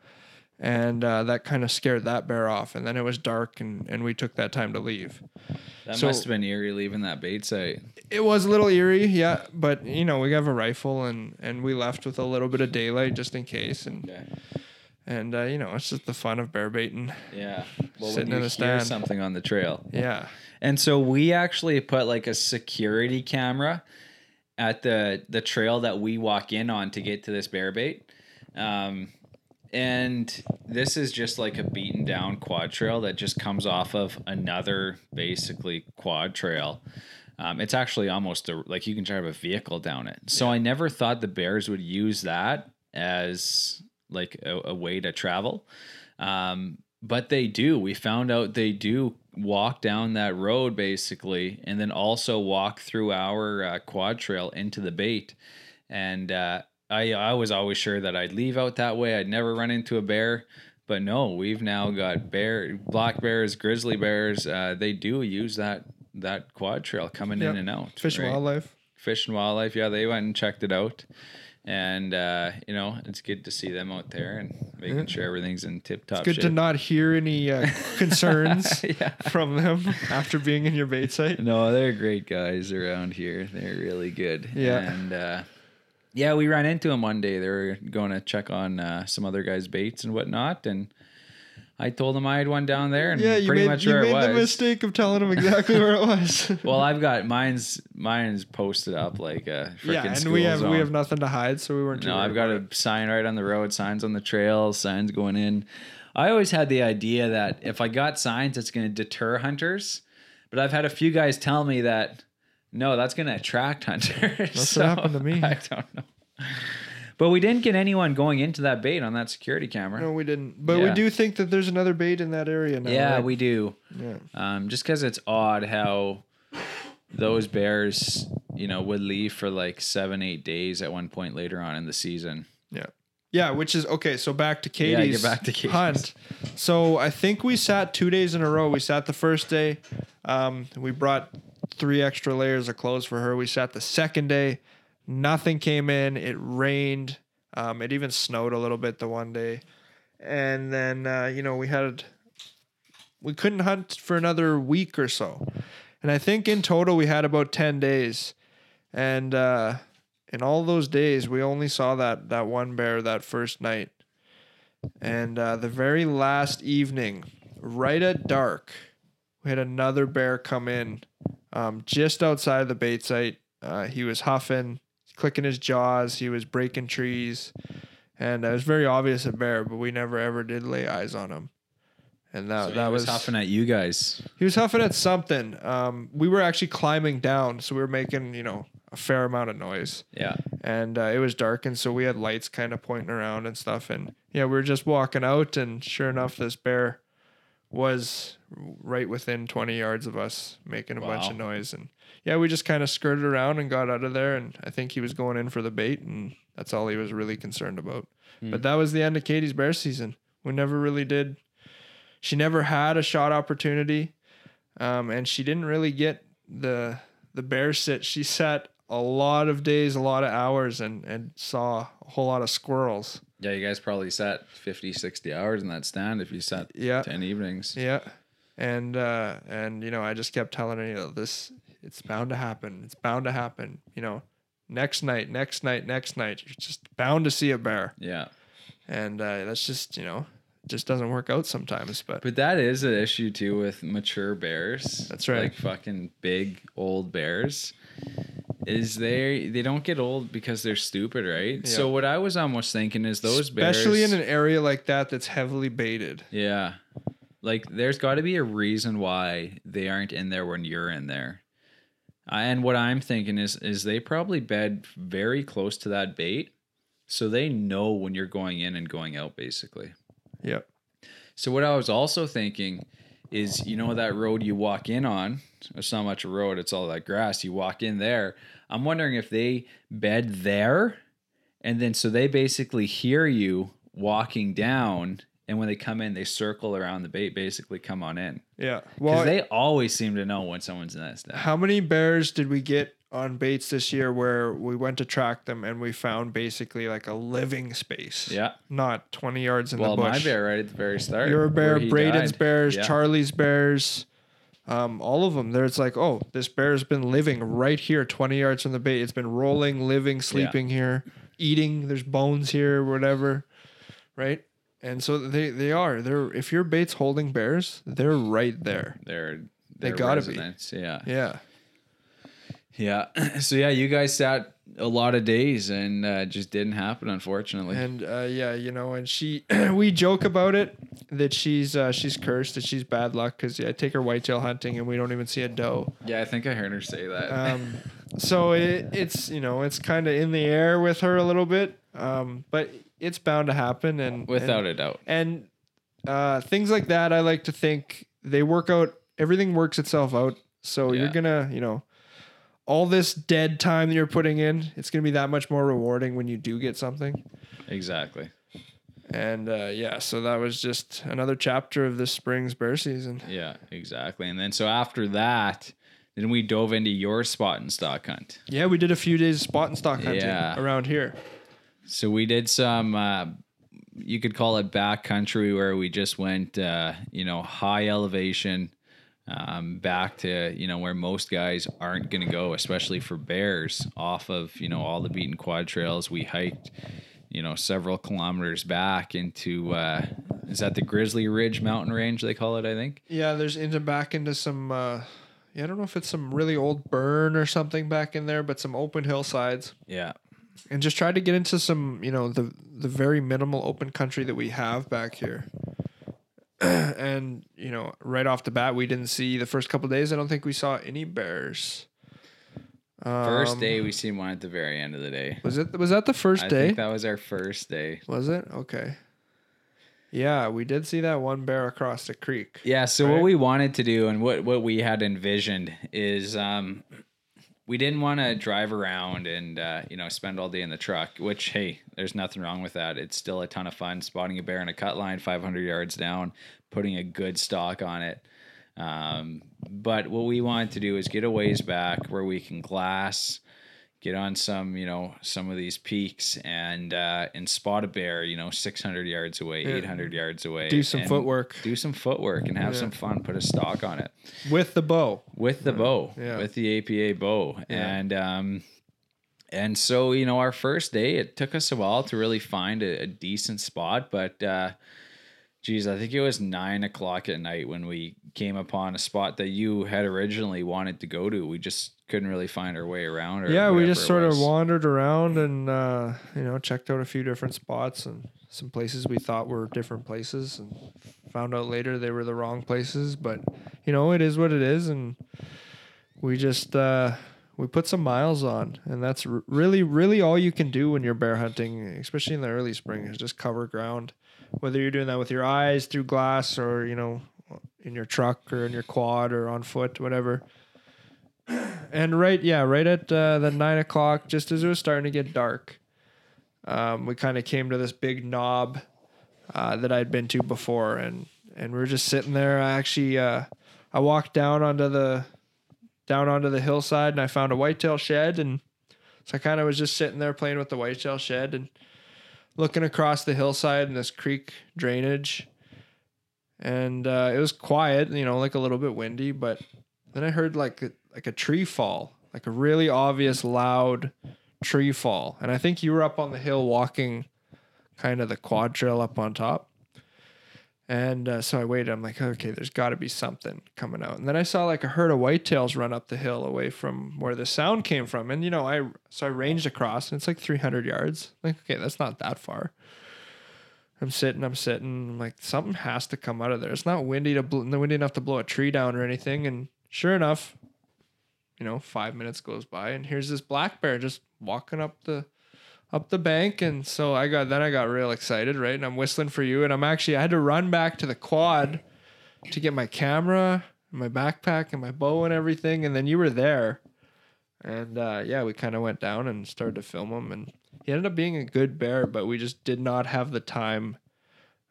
And uh, that kind of scared that bear off. And then it was dark, and, and we took that time to leave. That So- must have been eerie leaving that bait site. It was a little eerie, yeah, but you know we have a rifle and and we left with a little bit of daylight just in case, and Okay. and uh, you know it's just the fun of bear baiting. Yeah. <laughs> Well, Sitting in the hear stand. something on the trail. Yeah, And so we actually put like a security camera at the the trail that we walk in on to get to this bear bait. Um, and this is just like a beaten down quad trail that just comes off of another basically quad trail. Um, it's actually almost a, like you can drive a vehicle down it. So I never thought the bears would use that as like a, a way to travel. Um, but they do. We found out they do walk down that road basically, and then also walk through our uh, quad trail into the bait. And uh, I, I was always sure that I'd leave out that way. I'd never run into a bear. But no, we've now got bear, black bears, grizzly bears. Uh, they do use that that quad trail coming Yep. in and out. fish and wildlife. Fish and Wildlife. Yeah, they went and checked it out. And, uh, you know, it's good to see them out there and making sure everything's in tip top It's Good shape. to not hear any uh, <laughs> concerns <laughs> yeah. from them after being in your bait site. No, they're great guys around here. They're really good. Yeah. And, uh, yeah, we ran into him one day. They were going to check on uh, some other guys' baits and whatnot. And I told them I had one down there and Yeah, you pretty made, much you where made it the was. mistake of telling them exactly where it was. <laughs> Well, I've got mine's mine's posted up like a freaking yeah, and we have zone. we have nothing to hide, so we weren't. No, I've got about a sign right on the road, signs on the trail, signs going in. I always had the idea that if I got signs, it's going to deter hunters. But I've had a few guys tell me that no, that's going to attract hunters. That's what happened to me. <laughs> I don't know. But we didn't get anyone going into that bait on that security camera. No, we didn't. But we do think that there's another bait in that area now. yeah, right? we do. Yeah. Um, just because it's odd how those bears, you know, would leave for like seven, eight days at one point later on in the season. Yeah. Yeah, which is okay. So back to Yeah, Katie's get back to Katie's. hunt. So I think we sat two days in a row. We sat the first day. Um, we brought three extra layers of clothes for her. We sat the second day. Nothing came in. It rained. Um, it even snowed a little bit the one day. And then uh, you know we had we couldn't hunt for another week or so. And I think in total we had about ten days. And uh, in all those days we only saw that that one bear that first night and uh, the very last evening right at dark we had another bear come in um, just outside of the bait site uh, he was huffing clicking his jaws he was breaking trees and it was very obvious a bear but we never ever did lay eyes on him and that, So that was was huffing at you guys. he was huffing at something um, we were actually climbing down so we were making you know a fair amount of noise Yeah. and uh, it was dark and so we had lights kind of pointing around and stuff and yeah we were just walking out and sure enough this bear was right within 20 yards of us making a bunch of noise. And yeah we just kind of skirted around and got out of there. And i think he was going in for the bait and that's all he was really concerned about. Hmm. but that was the end of katie's bear season. We never really did she never had a shot opportunity um, and she didn't really get the the bear sit she <laughs> sat a lot of days a lot of hours and and saw a whole lot of squirrels Yeah, you guys probably sat 50, 60 hours in that stand if you sat yeah 10 evenings. yeah and uh and you know i just kept telling her you know this it's bound to happen it's bound to happen you know next night next night next night you're just bound to see a bear Yeah. and uh that's just you know just doesn't work out sometimes but But that is an issue too with mature bears. That's right. Like fucking big old bears. Is they they don't get old because they're stupid, right? So what I was almost thinking is those bears especially in an area like that that's heavily baited Yeah. Like there's got to be a reason why they aren't in there when you're in there. And what I'm thinking is is they probably bed very close to that bait so they know when you're going in and going out basically. yep So what I was also thinking is you know that road you walk in on, it's not much a road, it's all that grass. You walk in there. I'm wondering if they bed there and then so they basically hear you walking down and when they come in, they circle around the bait, basically come on in. Yeah. Well, they always seem to know when someone's nesting. how many bears did we get on baits this year where we went to track them and we found basically like a living space? Yeah. Not 20 yards in Well, the bush. my bear right at the very start. Your bear, Braden's died. bears, Yeah. Charlie's bears, um, all of them. There's like, oh, this bear's been living right here, 20 yards from the bait. It's been rolling, living, sleeping here, eating. There's bones here, whatever, right? And so they they are. They're if your bait's holding bears, they're right there. They're, They they're gotta be. Yeah. Yeah. Yeah. <clears throat> So yeah, you guys sat a lot of days and uh, just didn't happen, unfortunately. And uh, yeah, you know, and she, <clears throat> we joke about it that she's uh, she's cursed, that she's bad luck because yeah, I take her whitetail hunting and we don't even see a doe. yeah, I think I heard her say that. Um, so it, it's you know it's kind of in the air with her a little bit, um, but it's bound to happen and Without and, a doubt. and uh, things like that. I like to think they work out. Everything works itself out. So Yeah. you're gonna you know all this dead time that you're putting in, it's gonna be that much more rewarding when you do get something. Exactly. And uh, yeah, so that was just another chapter of this spring's bear season. Yeah, exactly. And then so after that, then we dove into your spot and stalk hunt. Yeah, we did a few days spot and stalk hunting Yeah. around here. So we did some uh you could call it backcountry where we just went uh, you know, high elevation um, back to you know where most guys aren't going to go, especially for bears. Off of you know all the beaten quad trails, we hiked you know several kilometers back into uh, is that the Grizzly Ridge mountain range they call it? I think. Yeah, there's into back into some. Uh, yeah, I don't know if it's some really old burn or something back in there, but some open hillsides, Yeah, and just try to get into some, you know, the the very minimal open country that we have back here. <clears throat> and you know, right off the bat, we didn't see the first couple days. I don't think we saw any bears. first Um, day we seen one at the very end of the day. was it? Was that the first I day? think that was our first day. was it? Okay. Yeah, we did see that one bear across the creek. Yeah. So Right. what we wanted to do and what what we had envisioned is um, we didn't want to drive around and uh, you know spend all day in the truck. Which hey, there's nothing wrong with that. It's still a ton of fun spotting a bear in a cut line 500 yards down, putting a good stock on it. Um, but what we wanted to do is get a ways back where we can glass, get on some, you know, some of these peaks and uh, and spot a bear, you know, 600 yards away, Yeah. 800 yards away. Do some footwork Do some footwork and have Yeah. some fun. Put a stock on it with the bow. with the bow, yeah. with the APA bow, and um, and so you know, our first day, it took us a while to really find a, a decent spot, but uh, geez, I think it was nine o'clock at night when we came upon a spot that you had originally wanted to go to. We just couldn't really find our way around. Or yeah, we just sort of wandered around and uh, you know checked out a few different spots and some places we thought were different places and found out later they were the wrong places. But you know it is what it is, and we just uh, we put some miles on, and that's r- really really all you can do when you're bear hunting, especially in the early spring, is just cover ground. Whether you're doing that with your eyes through glass or you know in your truck or in your quad or on foot, whatever. And right, yeah, right at uh, the nine o'clock, just as it was starting to get dark, um, we kind of came to this big knob uh, that I'd been to before, and and we were just sitting there. I actually, uh, I walked down onto the down onto the hillside, and I found a whitetail shed, and so I kind of was just sitting there playing with the whitetail shed and looking across the hillside and this creek drainage, and uh, it was quiet, you know, like a little bit windy, but then I heard like like a tree fall, like a really obvious loud tree fall. And I think you were up on the hill walking kind of the quad trail up on top. And uh, so I waited. I'm like, okay, there's got to be something coming out. And then I saw like a herd of whitetails run up the hill away from where the sound came from. And you know, I so I ranged across, and it's like 300 yards. Like, okay, that's not that far. I'm sitting, I'm sitting. I'm like, something has to come out of there. It's not windy to bl- windy enough to blow a tree down or anything. And sure enough, you know, five minutes goes by, and here's this black bear just walking up the up the bank. And so I got then I got real excited, right? And I'm whistling for you, and I'm actually I had to run back to the quad to get my camera, my backpack, and my bow and everything. And then you were there, and uh, yeah, we kind of went down and started to film him, and he ended up being a good bear, but we just did not have the time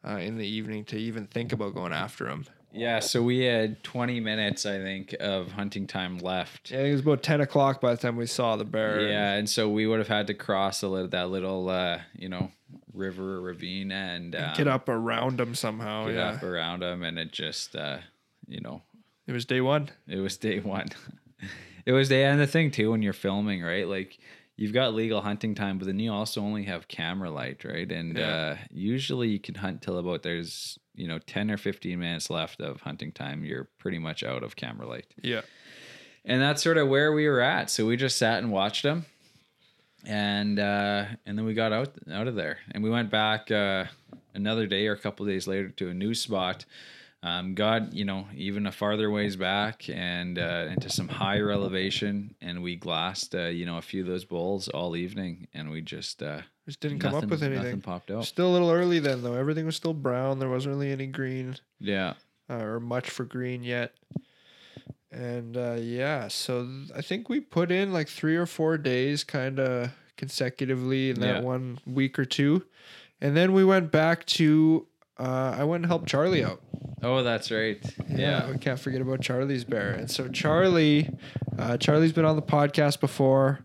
uh, in the evening to even think about going after him. Yeah, so we had 20 minutes, I think, of hunting time left. Yeah, it was about ten o'clock by the time we saw the bear. Yeah, and so we would have had to cross a little, that little, uh, you know, river ravine and um, get up around them somehow. get yeah, up around them, and it just, uh, you know, it was day one. it was day one. <laughs> it was day, and the thing too, when you're filming, right? Like you've got legal hunting time, but then you also only have camera light, right? And Yeah. uh, usually you can hunt till about there's, you know, 10 or 15 minutes left of hunting time. You're pretty much out of camera light. Yeah, and that's sort of where we were at. So we just sat and watched them, and uh, and then we got out out of there, and we went back uh, another day or a couple days later to a new spot. Um, got you know even a farther ways back and uh, into some higher elevation, and we glassed uh, you know a few of those bowls all evening, and we just uh, just didn't come up nothing- with Nothing anything. popped out. Still a little early then, though. Everything was still brown. There wasn't really any green Yeah, uh, or much for green yet. And uh, yeah, so th- I think we put in like three or four days kind of consecutively in that Yeah. one week or two. And then we went back to, uh, I went and helped Charlie out. Oh, that's right. Yeah. we can't forget about Charlie's bear. And so Charlie, uh, Charlie's been on the podcast before.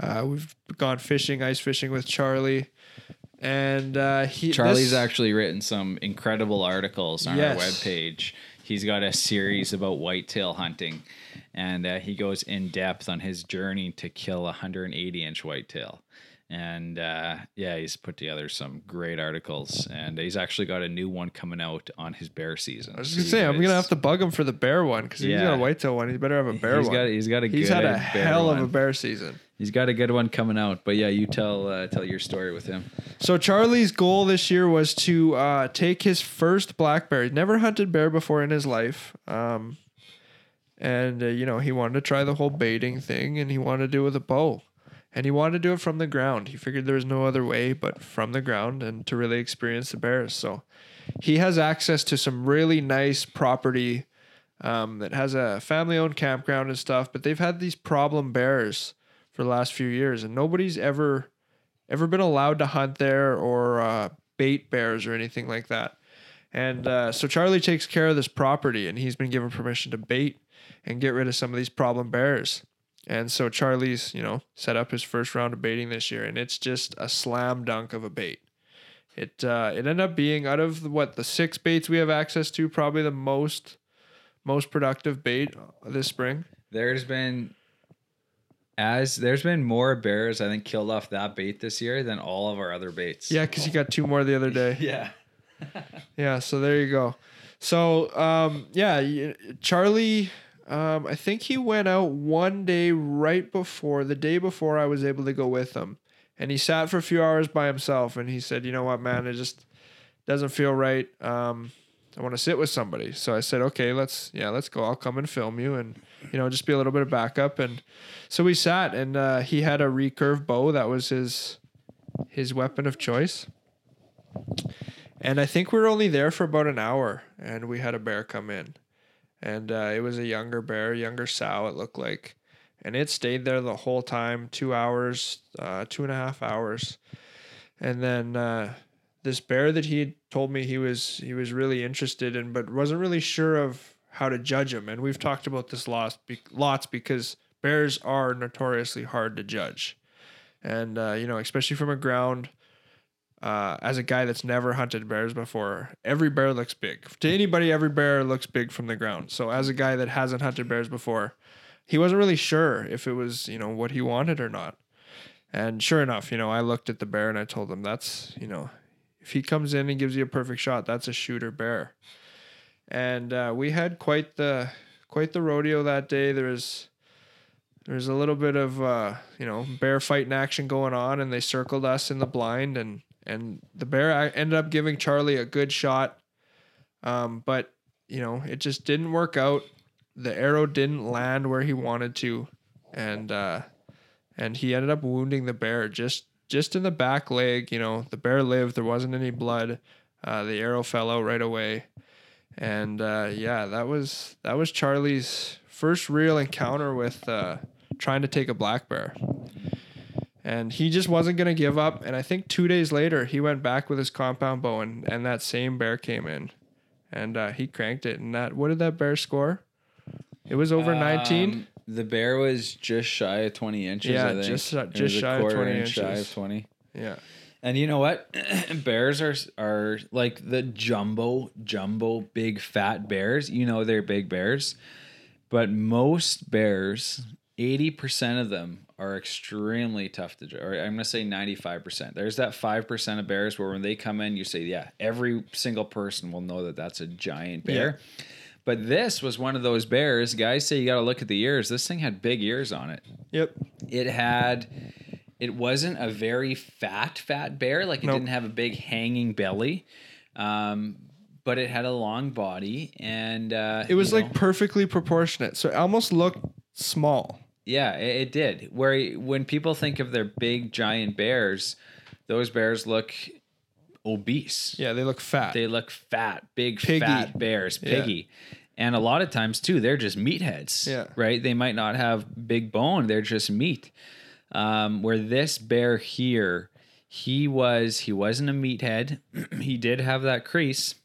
Uh, we've gone fishing, ice fishing with Charlie, and uh, he Charlie's this- actually written some incredible articles on Yes. our webpage. He's got a series about whitetail hunting, and uh, he goes in depth on his journey to kill a 180 inch whitetail. And uh, yeah, he's put together some great articles, and he's actually got a new one coming out on his bear season. I was gonna you say I'm gonna have to bug him for the bear one because he's got Yeah. a whitetail one. He better have a bear He's one. got he's got a he's had a hell of a bear season. He's got a good one coming out. But yeah, you tell uh, tell your story with him. So Charlie's goal this year was to uh, take his first black bear. He'd never hunted bear before in his life, um, and uh, you know he wanted to try the whole baiting thing, and he wanted to do it with a bow, and he wanted to do it from the ground. He figured there was no other way but from the ground, and to really experience the bears. So he has access to some really nice property um, that has a family-owned campground and stuff. But they've had these problem bears for the last few years, and nobody's ever ever been allowed to hunt there or uh, bait bears or anything like that. And uh, so Charlie takes care of this property, and he's been given permission to bait and get rid of some of these problem bears. And so Charlie's, you know, set up his first round of baiting this year, and it's just a slam dunk of a bait. It uh, it ended up being out of what the six baits we have access to, probably the most most productive bait this spring. There's been as there's been more bears I think killed off that bait this year than all of our other baits. Yeah, because you got two more the other day. <laughs> Yeah. <laughs> Yeah, so there you go. So um, yeah, Charlie, um, I think he went out one day right before the day before I was able to go with him, and he sat for a few hours by himself, and he said, "You know what, man, it just doesn't feel right. Um, I want to sit with somebody." So I said, "Okay, let's yeah, let's go. I'll come and film you, and you know, just be a little bit of backup." And so we sat, and uh, he had a recurve bow that was his his weapon of choice. And I think we were only there for about an hour, and we had a bear come in, and uh, it was a younger bear, younger sow. It looked like, and it stayed there the whole time, two hours, uh, two and a half hours, and then uh, this bear that he had told me he was he was really interested in, but wasn't really sure of how to judge him. And we've talked about this lots, lots because bears are notoriously hard to judge, and uh, you know, especially from a ground uh, as a guy that's never hunted bears before, every bear looks big. To anybody, every bear looks big from the ground. So as a guy that hasn't hunted bears before, he wasn't really sure if it was, you know, what he wanted or not. And sure enough, you know, I looked at the bear and I told him that's, you know, if he comes in and gives you a perfect shot, that's a shooter bear. And uh, we had quite the quite the rodeo that day. There was there was a little bit of uh, you know bear fighting action going on, and they circled us in the blind, and and the bear ended up giving Charlie a good shot, um, but you know it just didn't work out. The arrow didn't land where he wanted to, and uh, and he ended up wounding the bear just just in the back leg. You know the bear lived. There wasn't any blood. Uh, the arrow fell out right away, and uh, yeah, that was that was Charlie's first real encounter with uh, trying to take a black bear. And he just wasn't going to give up. And I think two days later, he went back with his compound bow, and, and that same bear came in, and uh, he cranked it. And that what did that bear score? It was over. Um, the bear was just shy of 20 inches. Yeah, I think. just- It just was shy of 20 inch Shy inches. of 20. Yeah, And you know what? <clears throat> bears are are like the jumbo, jumbo, big fat bears. You know they're big bears, but most bears, eighty percent of them are extremely tough to. Or I'm gonna say ninety five percent. There's that five percent of bears where when they come in, you say, yeah, every single person will know that that's a giant bear. But this was one of those bears. Guys say you got to look at the ears. This thing had big ears on it yep. it had it wasn't a very fat fat bear like it Nope. didn't have a big hanging belly um but it had a long body and uh It was like know, perfectly proportionate, so it almost looked small. yeah it, it did where when people think of their big giant bears those bears look obese Yeah, they look fat. they look fat big Piggy. fat bears Yeah. And a lot of times too they're just meatheads Yeah. right? They might not have big bone. They're just meat. Um, where this bear here he was he wasn't a meathead. <clears throat> He did have that crease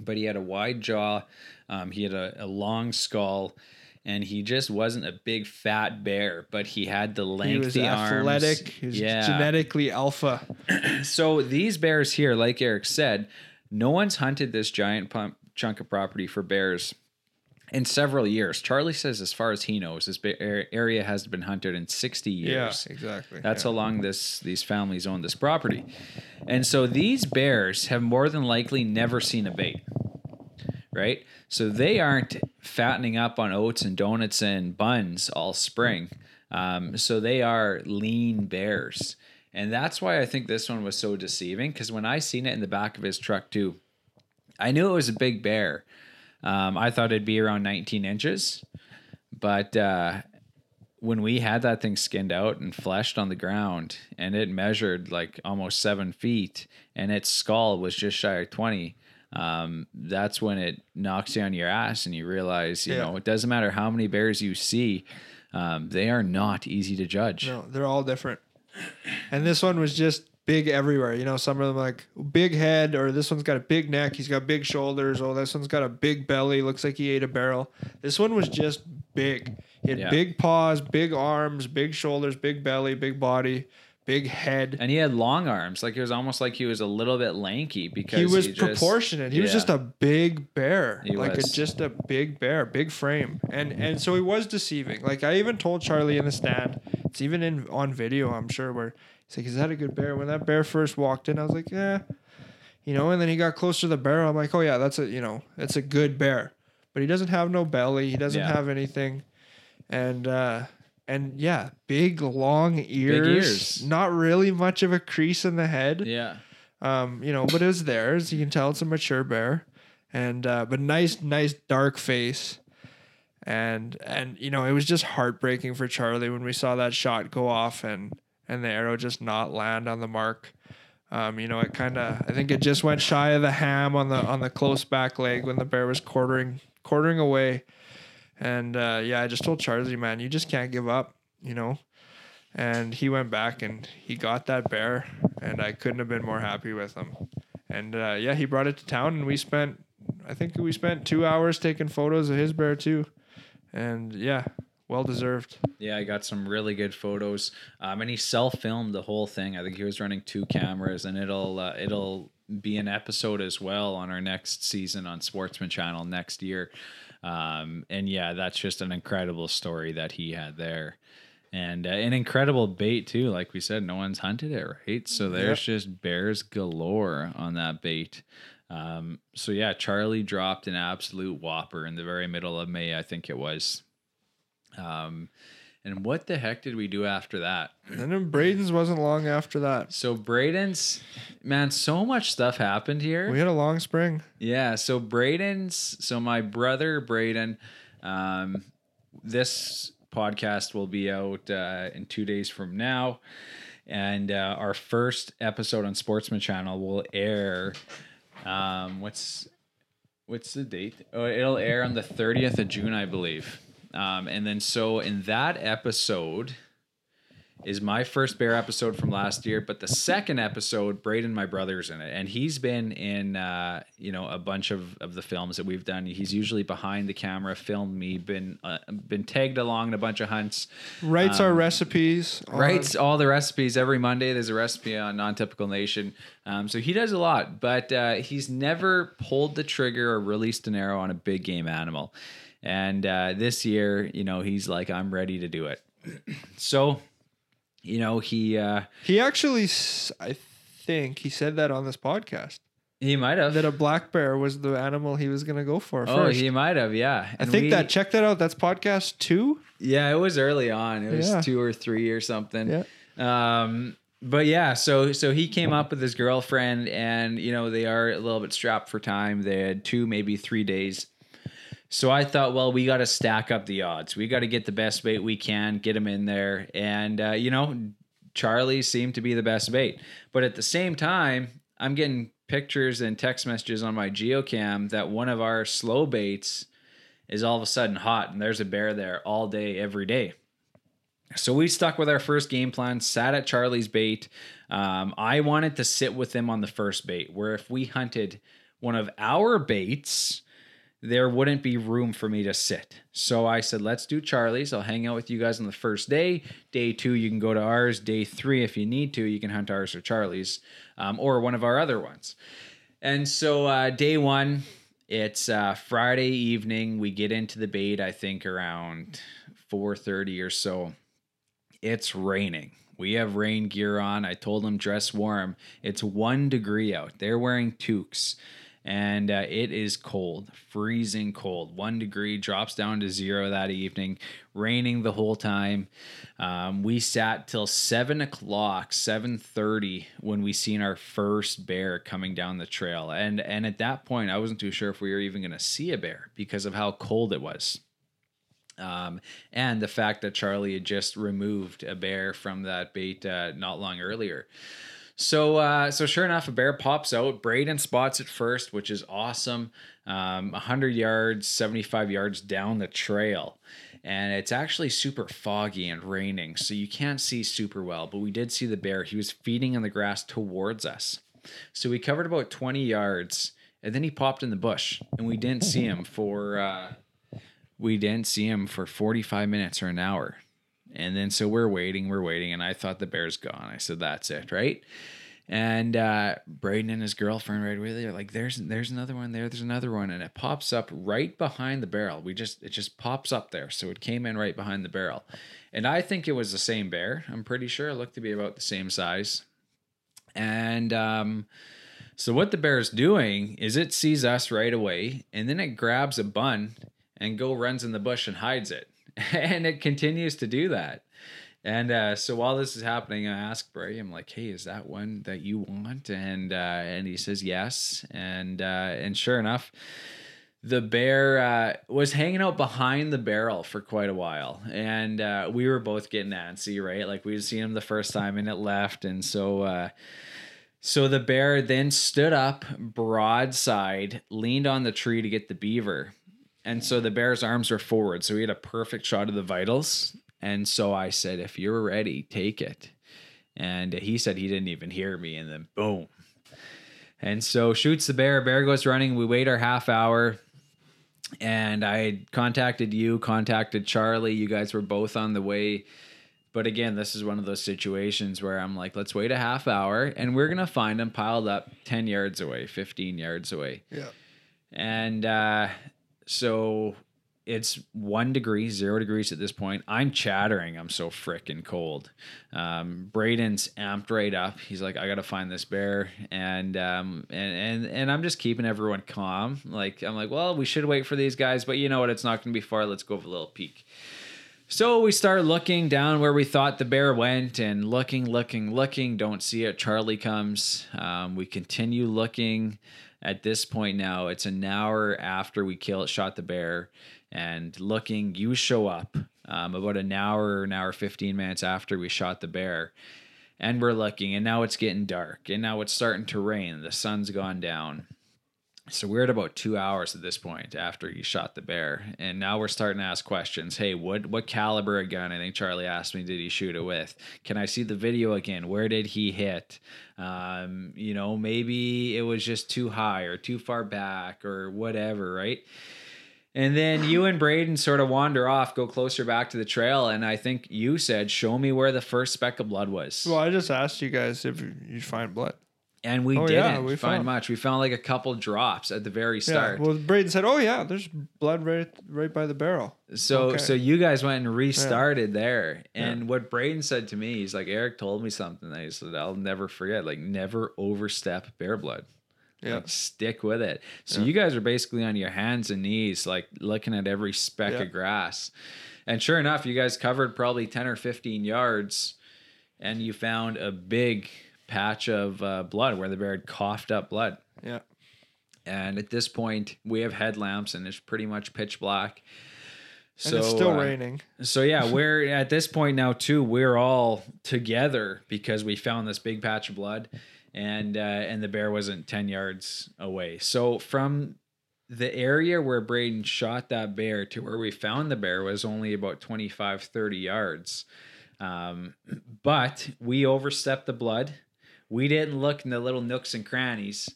but he had a wide jaw. Um, he had a, a long skull and he just wasn't a big fat bear but he had the he was lengthy arms. athletic. He was yeah. genetically alpha. <clears throat> so these bears here, like Eric said, no one's hunted this giant pump chunk of property for bears in several years. Charlie says, as far as he knows, this area has been hunted in 60 years. Yeah, exactly. That's yeah. how long this these families own this property. And so these bears have more than likely never seen a bait. Right? So they aren't fattening up on oats and donuts and buns all spring. Um, so they are lean bears. And that's why I think this one was so deceiving because when I seen it in the back of his truck too, I knew it was a big bear. Um, I thought it'd be around 19 inches, but uh, when we had that thing skinned out and fleshed on the ground, and it measured like almost seven feet, and its skull was just shy of 20. Um, that's when it knocks you on your ass, and you realize, you Yeah. know, it doesn't matter how many bears you see, um, they are not easy to judge. No, they're all different. And this one was just big everywhere. You know, some of them like big head, or this one's got a big neck. He's got big shoulders. Oh, this one's got a big belly. Looks like he ate a barrel. This one was just big. He had Yeah. big paws, big arms, big shoulders, big belly, big body, big head. And he had long arms, like it was almost like he was a little bit lanky because He was just- proportionate. He was just a big bear, He like was. A, just a big bear, big frame, and and so he was deceiving. Like I even told Charlie in the stand, it's even in on video, I'm sure, where he's like, "Is that a good bear?" When that bear first walked in, I was like, "Yeah," you know. And then he got closer to the barrel. I'm like, "Oh yeah, that's a you know, it's a good bear," but he doesn't have no belly. He doesn't Yeah. have anything, and uh and yeah, big long ears, ears. not really much of a crease in the head. Yeah. Um, you know, but it was theirs. You can tell it's a mature bear, and uh, but nice, nice dark face, and and you know it was just heartbreaking for Charlie when we saw that shot go off and and the arrow just not land on the mark. Um, you know, it kind of I think it just went shy of the ham on the on the close back leg when the bear was quartering quartering away, and uh, yeah, I just told Charlie, man, you just can't give up. You know, and he went back and he got that bear and i couldn't have been more happy with him and uh, yeah he brought it to town and we spent i think we spent two hours taking photos of his bear too and yeah well deserved Yeah, I got some really good photos. Um, and he self-filmed the whole thing. I think he was running two cameras, and it'll uh, it'll be an episode as well on our next season on Sportsman Channel next year. Um, and yeah, that's just an incredible story that he had there, and uh, an incredible bait too. Like we said, no one's hunted it, right? So there's just bears galore on that bait. Um, so yeah, Charlie dropped an absolute whopper in the very middle of May, I think it was. Um, and what the heck did we do after that? and then braden's wasn't long after that So Braden's, man, so much stuff happened here. we had a long spring Yeah. So Braden's, so my brother Braden, um, this podcast will be out uh, in two days from now, and uh, our first episode on Sportsman Channel will air. Um, what's what's the date? Oh, it'll air on the thirtieth of June, I believe. Um, and then so in that episode, is my first bear episode from last year, but the second episode, Braden, my brother's in it, and he's been in uh, you know a bunch of, of the films that we've done. He's usually behind the camera, filmed me, been uh, been tagged along in a bunch of hunts, Writes our recipes. on- writes all the recipes every Monday. There's a recipe on Non Typical Nation, um, so he does a lot, but uh, he's never pulled the trigger or released an arrow on a big game animal. And uh, this year, you know, he's like, I'm ready to do it. <clears throat> so, you know, he uh, He actually, I think, he said that on this podcast he might have. that a black bear was the animal he was gonna go for Oh, first. he might have, yeah. I think we- that. Check that out. That's podcast two. Yeah, it was early on. It was Yeah. two or three or something. Yeah. Um, but yeah, so so he came up with his girlfriend, and you know they are a little bit strapped for time. They had two, maybe three days. So I thought, well, we got to stack up the odds. We got to get the best bait we can, get him in there, and uh, you know, Charlie seemed to be the best bait. But at the same time, I'm getting pictures and text messages on my geocam that one of our slow baits is all of a sudden hot, and there's a bear there all day, every day. So we stuck with our first game plan, sat at Charlie's bait. Um, I wanted to sit with him on the first bait, where if we hunted one of our baits, there wouldn't be room for me to sit. So I said, let's do Charlie's. I'll hang out with you guys on the first day. Day two, you can go to ours. Day three, if you need to, you can hunt ours or Charlie's um, or one of our other ones. And so uh, day one, it's uh, Friday evening. We get into the bait, I think around 4.30 or so. It's raining. We have rain gear on. I told them dress warm. It's one degree out. They're wearing toques. And uh, it is cold, freezing cold. One degree drops down to zero that evening, raining the whole time. Um, we sat till seven o'clock, seven thirty, when we seen our first bear coming down the trail. And and at that point, I wasn't too sure if we were even going to see a bear because of how cold it was um, and the fact that Charlie had just removed a bear from that bait uh, not long earlier. So, uh, so sure enough, a bear pops out. Braden spots it first, which is awesome. Um, 100 yards, 75 yards down the trail. And it's actually super foggy and raining, so you can't see super well. But we did see the bear. He was feeding on the grass towards us. So we covered about 20 yards, and then he popped in the bush, and we didn't see him for. Uh, we didn't see him for 45 minutes or an hour. And then so we're waiting, we're waiting, and I thought the bear's gone. I said, that's it, right? And uh Braden and his girlfriend right away, they're like, there's there's another one there, there's another one, and it pops up right behind the barrel. We just it just pops up there. So it came in right behind the barrel. And I think it was the same bear. I'm pretty sure it looked to be about the same size. And um so what the bear's doing is it sees us right away, and then it grabs a bun and go runs in the bush and hides it. <laughs> and it continues to do that. And uh, so while this is happening, I ask Bray, I'm like, "Hey, is that one that you want?" And uh, and he says yes. And uh, and sure enough, the bear uh, was hanging out behind the barrel for quite a while, and uh, we were both getting antsy, right? Like we'd seen him the first time, and it left, and so. Uh, so the bear then stood up broadside, leaned on the tree to get the beaver. And so the bear's arms were forward. So he had a perfect shot of the vitals. And so I said, if you're ready, take it. And he said he didn't even hear me. And then boom. And so shoots the bear. Bear goes running. We wait our half hour. And I contacted you, contacted Charlie. You guys were both on the way. But again, this is one of those situations where I'm like, let's wait a half hour and we're going to find him piled up 10 yards away, 15 yards away. Yeah. And uh, so it's one degree, zero degrees at this point. I'm chattering. I'm so freaking cold. Um, Braden's amped right up. He's like, I gotta find this bear, and um, and and and I'm just keeping everyone calm. Like I'm like, well, we should wait for these guys, but you know what? It's not gonna be far. Let's go for a little peek. So we start looking down where we thought the bear went and looking, looking, looking. Don't see it. Charlie comes. Um, we continue looking. At this point now, it's an hour after we killed, shot the bear, and looking. You show up um, about an hour, an hour, fifteen minutes after we shot the bear, and we're looking. And now it's getting dark, and now it's starting to rain. The sun's gone down. So we're at about two hours at this point after he shot the bear, and now we're starting to ask questions. Hey, what what caliber of gun? I think Charlie asked me, did he shoot it with? Can I see the video again? Where did he hit? Um, you know, maybe it was just too high or too far back or whatever, right? And then you and Braden sort of wander off, go closer back to the trail, and I think you said, "Show me where the first speck of blood was." Well, I just asked you guys if you find blood. And we Oh, didn't yeah, we find found- much. We found like a couple drops at the very start. Yeah. Well, Braden said, "Oh yeah, there's blood right right by the barrel." So Okay. so you guys went and restarted there. And what Braden said to me, he's like, Eric told me something that he said, I'll never forget. Like never overstep bear blood. Yeah. Like stick with it. So you guys are basically on your hands and knees, like looking at every speck Yeah. of grass. And sure enough, you guys covered probably 10 or 15 yards and you found a big patch of uh, blood where the bear had coughed up blood. Yeah. And at this point, we have headlamps and it's pretty much pitch black. And it's still uh, raining. so yeah, <laughs> we're at this point now too. We're all together because we found this big patch of blood, and uh, and the bear wasn't ten yards away. So from the area where Braden shot that bear to where we found the bear was only about 25, 30 yards. Um, but we overstepped the blood. We didn't look in the little nooks and crannies,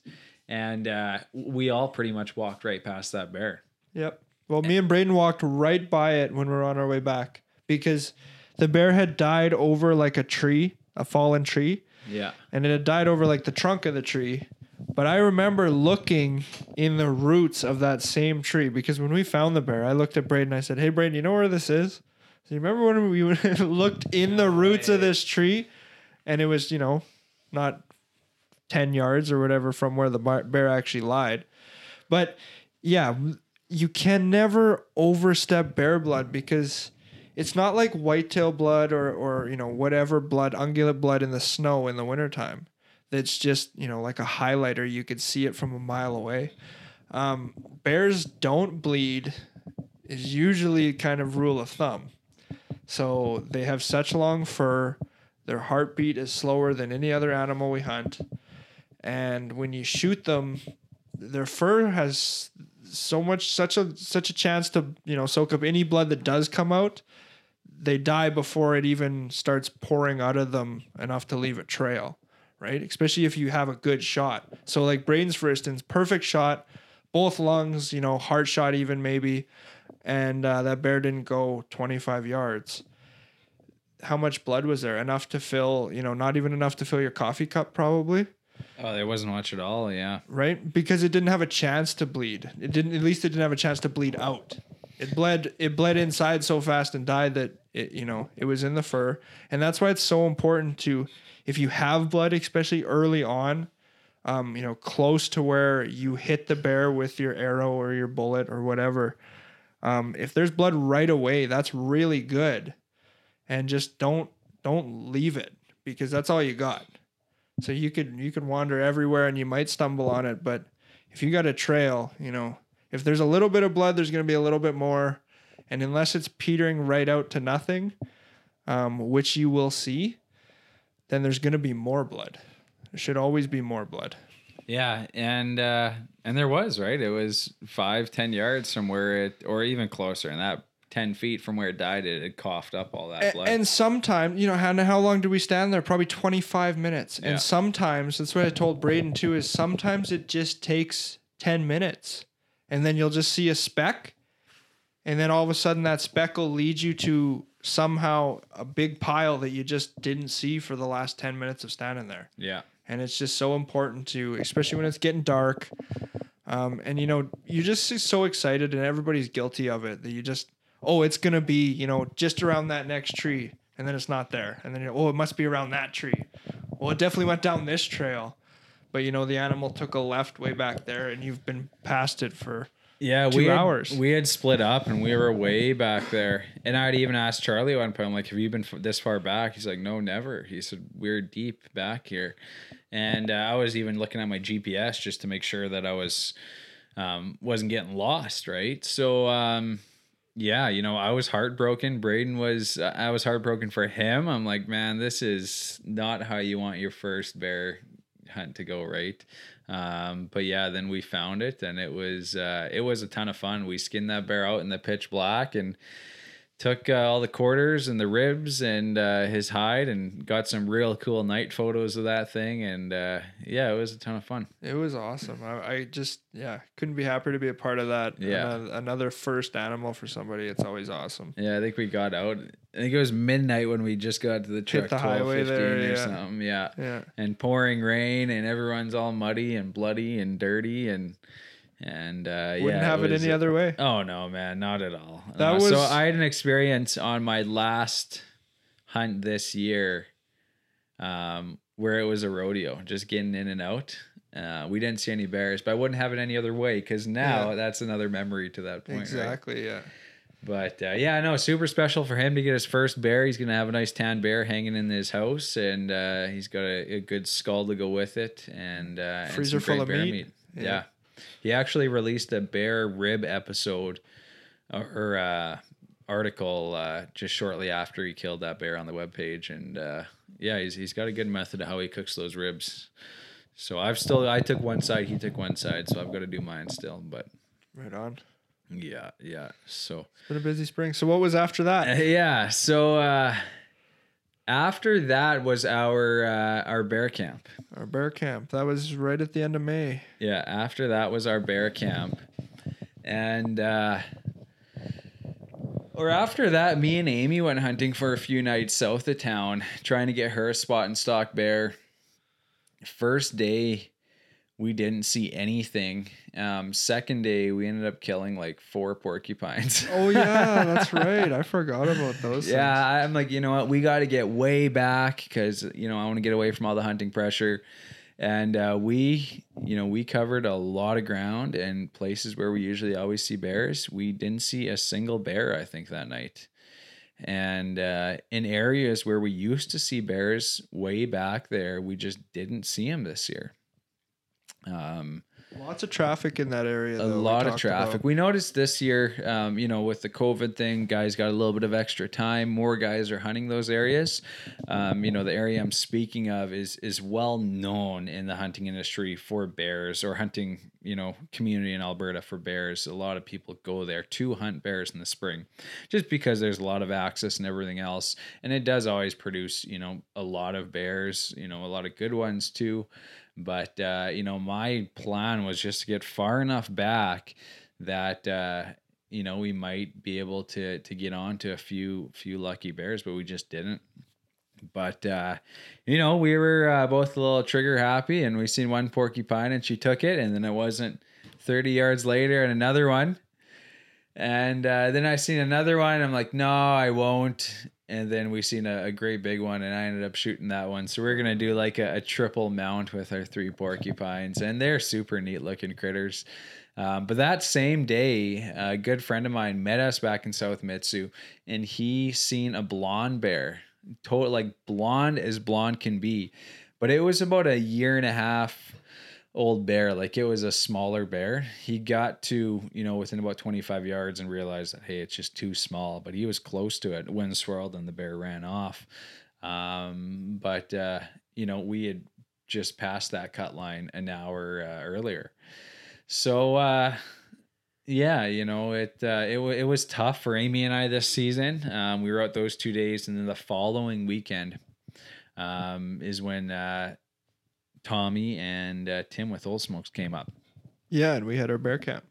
and uh, we all pretty much walked right past that bear. Yep. Well, me and Braden walked right by it when we were on our way back because the bear had died over like a tree, a fallen tree, Yeah. and it had died over like the trunk of the tree. But I remember looking in the roots of that same tree because when we found the bear, I looked at Braden. I said, "Hey, Braden, you know where this is? So you remember when we <laughs> looked in the roots of this tree, and it was you know, not ten yards or whatever from where the bear actually lied. But yeah, you can never overstep bear blood because it's not like whitetail blood or or you know whatever blood, ungulate blood in the snow in the wintertime. That's just you know like a highlighter. You could see it from a mile away. Um, bears don't bleed is usually kind of rule of thumb. So they have such long fur. Their heartbeat is slower than any other animal we hunt. And when you shoot them, their fur has so much such a such a chance to, you know, soak up any blood that does come out. They die before it even starts pouring out of them enough to leave a trail, right? Especially if you have a good shot. So like Braden's for instance, perfect shot, both lungs, you know, heart shot even maybe, and uh, that bear didn't go 25 yards. How much blood was there? Enough to fill, you know, not even enough to fill your coffee cup, probably, Oh, there wasn't much at all. Yeah. right? Because it didn't have a chance to bleed. It didn't. At least it didn't have a chance to bleed out. It bled. It bled inside so fast and died that it, you know, it was in the fur, and that's why it's so important to, if you have blood, especially early on, um, you know, close to where you hit the bear with your arrow or your bullet or whatever. Um, if there's blood right away, that's really good, and just don't don't leave it because that's all you got. So you could you could wander everywhere and you might stumble on it, but if you got a trail, you know, if there's a little bit of blood, there's going to be a little bit more, and unless it's petering right out to nothing, um, which you will see, then there's going to be more blood. There should always be more blood. Yeah, and uh, and there was right. It was five, ten yards from where it, or even closer, and that ten feet from where it died, it had coughed up all that blood. And sometimes, you know, how, how long do we stand there? Probably 25 minutes. Yeah. And sometimes, that's what I told Braden too, is sometimes it just takes 10 minutes. And then you'll just see a speck. And then all of a sudden, that speck will lead you to somehow a big pile that you just didn't see for the last 10 minutes of standing there. yeah, And it's just so important to, especially when it's getting dark. Um, and you know, you're just so excited, and everybody's guilty of it that you just, oh, it's gonna be, you know, just around that next tree, and then it's not there, and then oh, it must be around that tree. Well, it definitely went down this trail, but you know, the animal took a left way back there, and you've been past it for yeah. Two we had, hours. We had split up, and we were way back there. And I'd even asked Charlie one point, I'm like, "Have you been f- this far back?" He's like, "No, never." He said, "We're deep back here," and uh, I was even looking at my GPS just to make sure that I was um, wasn't getting lost. Right, so. Um, yeah, you know, I was heartbroken. Braden was, I was heartbroken for him. I'm like, man, this is not how you want your first bear hunt to go right. Um, but yeah, then we found it and it was uh, it was a ton of fun. We skinned that bear out in the pitch black and took uh, all the quarters and the ribs and uh, his hide and got some real cool night photos of that thing and uh, yeah it was a ton of fun It was awesome. I, I just yeah couldn't be happier to be a part of that. Yeah. Ano- another first animal for somebody. It's always awesome. yeah i think we got out i think it was midnight when we just got to the truck the highway there, or yeah. something yeah Yeah. and pouring rain and everyone's all muddy and bloody and dirty and and uh Wouldn't yeah, have it, was- any other way. Oh no, man, not at all. That Uh, so. I had an experience on my last hunt this year, um, where it was a rodeo, just getting in and out. Uh, we didn't see any bears, but I wouldn't have it any other way because now Yeah. that's another memory to that point. right? Exactly. Yeah. But uh, yeah, no, super special for him to get his first bear. He's gonna have a nice tan bear hanging in his house, and uh, he's got a, a good skull to go with it, and uh, Freezer great full of bear meat. Yeah. Yeah. He actually released a bear rib episode or, or uh, article uh, just shortly after he killed that bear on the webpage, and uh, yeah, he's he's got a good method of how he cooks those ribs. So I've still I took one side, he took one side, so I've got to do mine still, but. Right on. Yeah, yeah. So It's been a busy spring. So what was after that? uh, yeah. So uh, after that was our uh, our bear camp. Our bear camp. That was right at the end of May. Yeah. After that was our bear camp, and uh, or after that, me and Amy went hunting for a few nights south of town, trying to get her a spot and stalk bear. First day, we didn't see anything. Um, second day, we ended up killing like four porcupines. Oh yeah, <laughs> that's right. I forgot about those. Yeah, things. I'm like, you know what? We got to get way back because you know I want to get away from all the hunting pressure. And uh, we, you know, we covered a lot of ground and places where we usually always see bears. We didn't see a single bear, I think, that night. And uh, in areas where we used to see bears way back there, we just didn't see them this year. Um, Lots of traffic in that area. a though, lot of traffic. about. We noticed this year, um, you know, with the COVID thing, guys got a little bit of extra time. More guys are hunting those areas. Um, you know, the area I'm speaking of is is well known in the hunting industry for bears or hunting, you know, community in Alberta for bears. A lot of people go there to hunt bears in the spring, just because there's a lot of access and everything else, and it does always produce, you know, a lot of bears. You know, a lot of good ones too. But uh, you know, my plan was just to get far enough back that uh, you know we might be able to to get on to a few few lucky bears, but we just didn't. But uh, you know, we were uh, both a little trigger happy, and we seen one porcupine, and she took it, and then it wasn't thirty yards later, and another one. And uh, then I seen another one. I'm like, no, I won't. And then we seen a, a great big one, and I ended up shooting that one. So we're gonna do like a, a triple mount with our three porcupines, and they're super neat looking critters. Um, but that same day, a good friend of mine met us back in South Mitsu, and he seen a blonde bear, total like blonde as blonde can be, but it was about a year and a half old bear like it was a smaller bear. He got to you know within about 25 yards and realized that hey it's just too small but he was close to it. Wind swirled and the bear ran off. Um, but uh, you know we had just passed that cut line an hour uh, earlier. So uh, yeah you know it uh, it, wa it was tough for amy and i this season. Um, we were out those two days and then the following weekend um, is when uh, Tommy and uh, Tim with Old Smokes came up. Yeah, and we had our bear camp.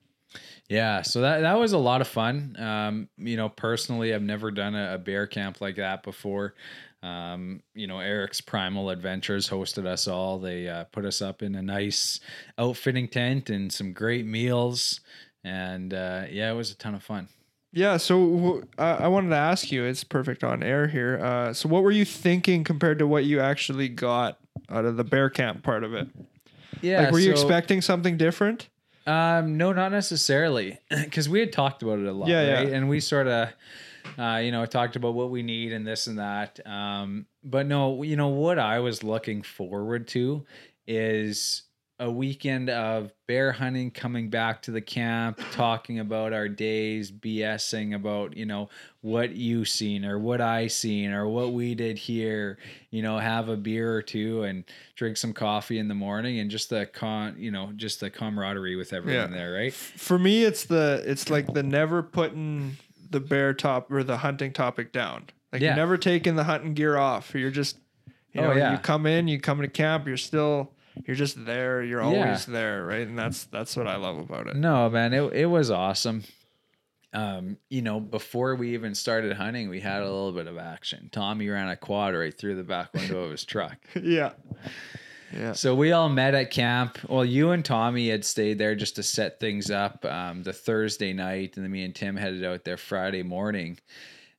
Yeah, so that that was a lot of fun. Um, you know, personally, I've never done a, a bear camp like that before. Um, you know, Eric's Primal Adventures hosted us all. They uh, put us up in a nice outfitting tent and some great meals, and uh, yeah, it was a ton of fun. Yeah, so I I wanted to ask you. It's perfect on air here. Uh, so, what were you thinking compared to what you actually got out of the bear camp part of it? Yeah, like, were you so- expecting something different? Um, no, not necessarily, <clears throat> because we had talked about it a lot, Yeah, yeah. And we sort of, uh, you know, talked about what we need and this and that. Um, but no, you know what I was looking forward to is a weekend of bear hunting, coming back to the camp, talking about our days, BSing about, you know, what you seen or what I seen or what we did here, you know, have a beer or two and drink some coffee in the morning and just the con, you know, just the camaraderie with everyone Yeah. there, right? For me, it's the it's like the never putting the bear top or the hunting topic down. Like Yeah. you're never taking the hunting gear off. You're just you Oh, know yeah. you come in, you come to camp, you're still you're just there. You're Yeah. always there, right? And that's that's what I love about it. No, man, it it was awesome. Um, you know, before we even started hunting, we had a little bit of action. Tommy ran a quad right through the back window of his truck. <laughs> yeah. Yeah. So we all met at camp. Well, you and Tommy had stayed there just to set things up um, the Thursday night, and then me and Tim headed out there Friday morning.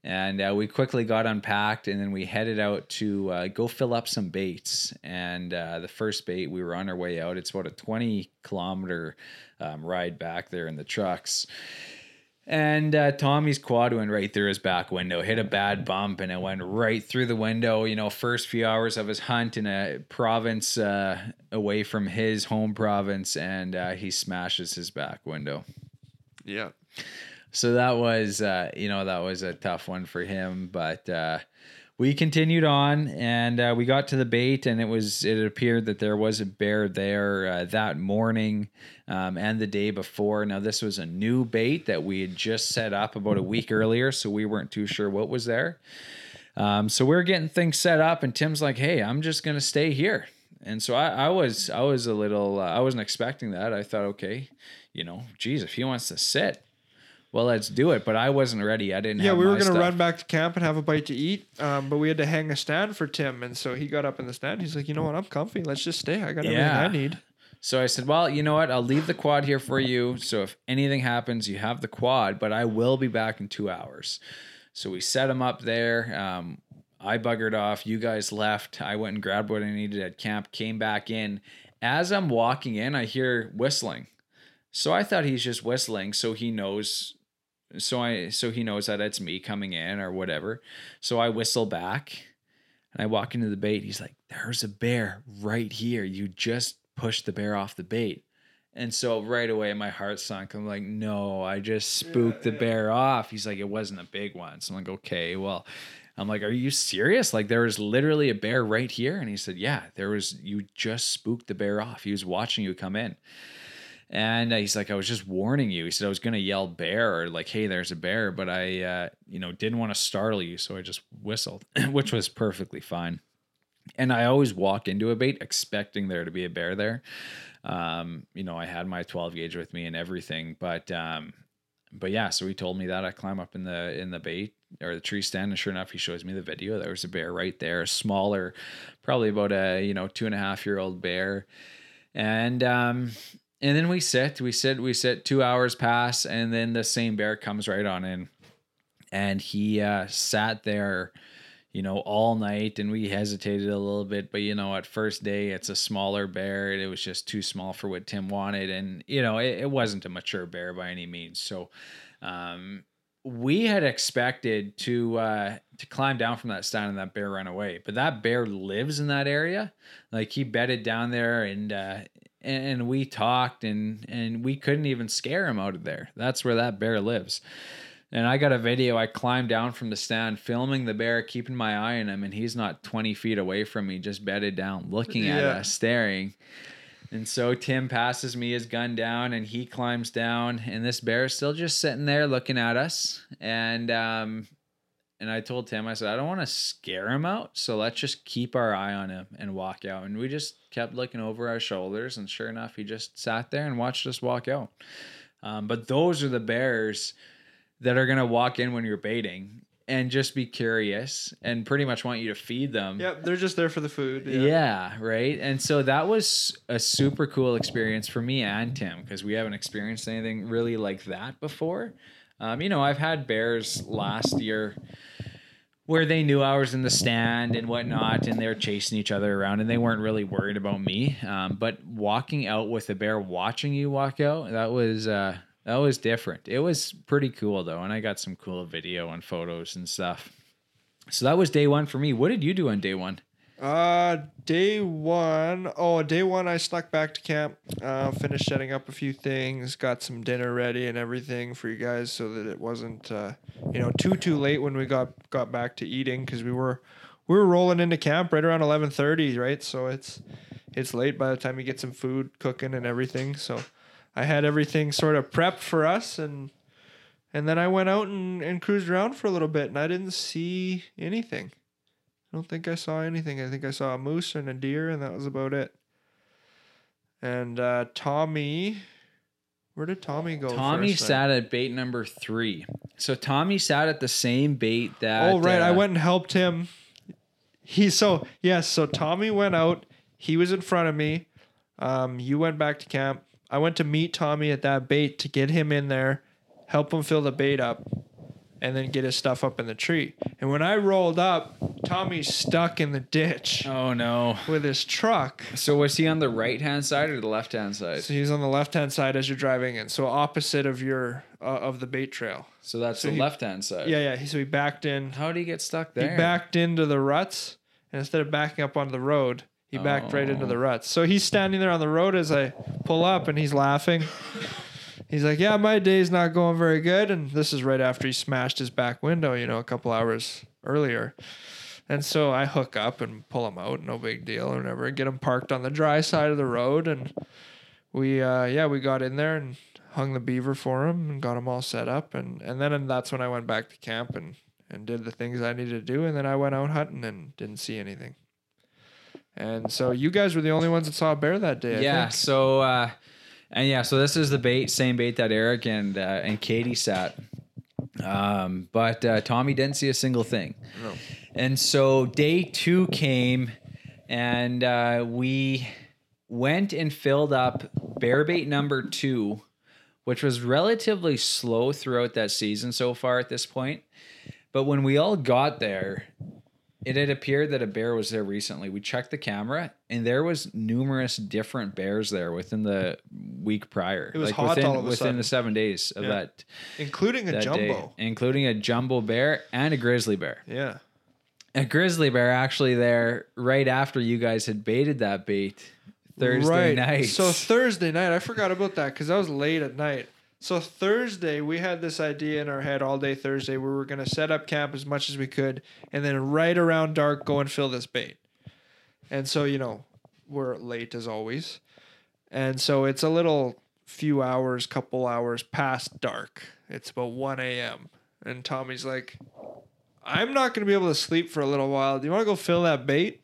And uh, we quickly got unpacked, and then we headed out to uh, go fill up some baits. And uh, the first bait, we were on our way out. It's about a 20 kilometer um, ride back there in the trucks. And uh, Tommy's quad went right through his back window, hit a bad bump, and it went right through the window. You know, first few hours of his hunt in a province uh, away from his home province, and uh, he smashes his back window. Yeah. So that was, uh, you know, that was a tough one for him. But uh, we continued on, and uh, we got to the bait, and it was it appeared that there was a bear there uh, that morning um, and the day before. Now this was a new bait that we had just set up about a week earlier, so we weren't too sure what was there. Um, so we're getting things set up, and Tim's like, "Hey, I'm just gonna stay here." And so I, I was, I was a little, uh, I wasn't expecting that. I thought, okay, you know, geez, if he wants to sit, well, let's do it. But I wasn't ready. I didn't. Yeah, we were gonna stuff. run back to camp and have a bite to eat, um, but we had to hang a stand for Tim, and so he got up in the stand. He's like, "You know what? I'm comfy. Let's just stay. I got everything I need." So I said, well, you know what? I'll leave the quad here for you. So if anything happens, you have the quad, but I will be back in two hours. So we set him up there. Um, I buggered off. You guys left. I went and grabbed what I needed at camp, came back in. As I'm walking in, I hear whistling. So I thought he's just whistling so he knows so I so he knows that it's me coming in or whatever. So I whistle back and I walk into the bait. He's like, There's a bear right here. You just pushed the bear off the bait. And so right away my heart sunk. I'm like, no, I just spooked the bear off. He's like, it wasn't a big one. So I'm like, okay, well, I'm like, are you serious? Like there was literally a bear right here. And he said, yeah, there was, you just spooked the bear off. He was watching you come in. And uh, he's like, I was just warning you. He said I was gonna yell bear or like, hey, there's a bear, but I, uh, you know, didn't want to startle you, so I just whistled, <clears throat> which was perfectly fine. And I always walk into a bait expecting there to be a bear there. Um, you know, I had my 12 gauge with me and everything, but um, but yeah, so he told me that I climb up in the in the bait or the tree stand, and sure enough, he shows me the video. There was a bear right there, a smaller, probably about a you know two and a half year old bear, and um, and then we sit, we sit, we sit. Two hours pass, and then the same bear comes right on in, and he uh, sat there you know, all night and we hesitated a little bit, but you know, at first day it's a smaller bear it was just too small for what Tim wanted. And, you know, it, it wasn't a mature bear by any means. So, um, we had expected to uh to climb down from that stand and that bear run away, but that bear lives in that area. Like he bedded down there and uh and, and we talked and and we couldn't even scare him out of there. That's where that bear lives. And I got a video. I climbed down from the stand, filming the bear, keeping my eye on him, and he's not 20 feet away from me, just bedded down, looking at us, staring. And so Tim passes me his gun down, and he climbs down, and this bear is still just sitting there looking at us. And um, and I told Tim, I said, I don't want to scare him out, so let's just keep our eye on him and walk out. And we just kept looking over our shoulders, and sure enough, he just sat there and watched us walk out. Um, but those are the bears that are gonna walk in when you're baiting and just be curious and pretty much want you to feed them. Yep, they're just there for the food. Yeah. right. And so that was a super cool experience for me and Tim because we haven't experienced anything really like that before. Um, you know, I've had bears last year where they knew I was in the stand and whatnot, and they were chasing each other around, and they weren't really worried about me. Um, but walking out with a bear, watching you walk out, that was uh, that was different. It was pretty cool though, and I got some cool video and photos and stuff. So that was day one for me. What did you do on day one? Uh, day one. Oh, day one, I snuck back to camp. Uh, finished setting up a few things, got some dinner ready and everything for you guys, so that it wasn't, uh, you know, too too late when we got got back to eating because we were we were rolling into camp right around eleven thirty, right? So it's it's late by the time you get some food cooking and everything. So I had everything sort of prepped for us and. And then I went out and, and cruised around for a little bit, and I didn't see anything. I don't think I saw anything. I think I saw a moose and a deer, and that was about it. And uh, Tommy, where did Tommy go? Tommy first then? sat at bait number three. So Tommy sat at the same bait that. Oh right, I uh, went and helped him. He so yes, so Tommy went out. He was in front of me. Um, you went back to camp. I went to meet Tommy at that bait to get him in there, help him fill the bait up, and then get his stuff up in the tree. And when I rolled up, Tommy's stuck in the ditch Oh no! with his truck. So was he on the right hand side or the left hand side? So he's on the left hand side as you're driving in, so opposite of your uh, of the bait trail. So that's So the he- left hand side. Yeah, yeah. He, so he backed in. How did he get stuck there? He backed into the ruts, and instead of backing up onto the road, he backed right into Oh. the ruts. So he's standing there on the road as I pull up, and he's laughing. He's like, "Yeah, my day's not going very good," and this is right after he smashed his back window, you know, a couple hours earlier. And so I hook up and pull him out, no big deal or whatever. Get him parked on the dry side of the road, and we, uh, yeah, we got in there and hung the beaver for him and got him all set up, and and then and that's when I went back to camp and and did the things I needed to do, and then I went out hunting and didn't see anything. And so you guys were the only ones that saw a bear that day. I yeah. think. So uh, and yeah, so this is the bait, same bait that Eric and uh, and Katie sat. Um, but uh, Tommy didn't see a single thing. No. And so day two came, and uh, we went and filled up bear bait number two, which was relatively slow throughout that season so far at this point. But when we all got there, it had appeared that a bear was there recently. We checked the camera, and there was numerous different bears there within the week prior. It was like hot within, all of a within sudden. the seven days of Yeah. that, including a that jumbo. day, including a jumbo bear and a grizzly bear Yeah. a grizzly bear actually there right after you guys had baited that bait Thursday right. night. So Thursday night, I forgot about that because I was late at night. So Thursday, we had this idea in our head all day Thursday. We were gonna set up camp as much as we could, and then right around dark, go and fill this bait. And so you know, we're late as always, and so it's a little few hours, couple hours past dark. It's about one a.m. And Tommy's like, "I'm not gonna be able to sleep for a little while. Do you want to go fill that bait?"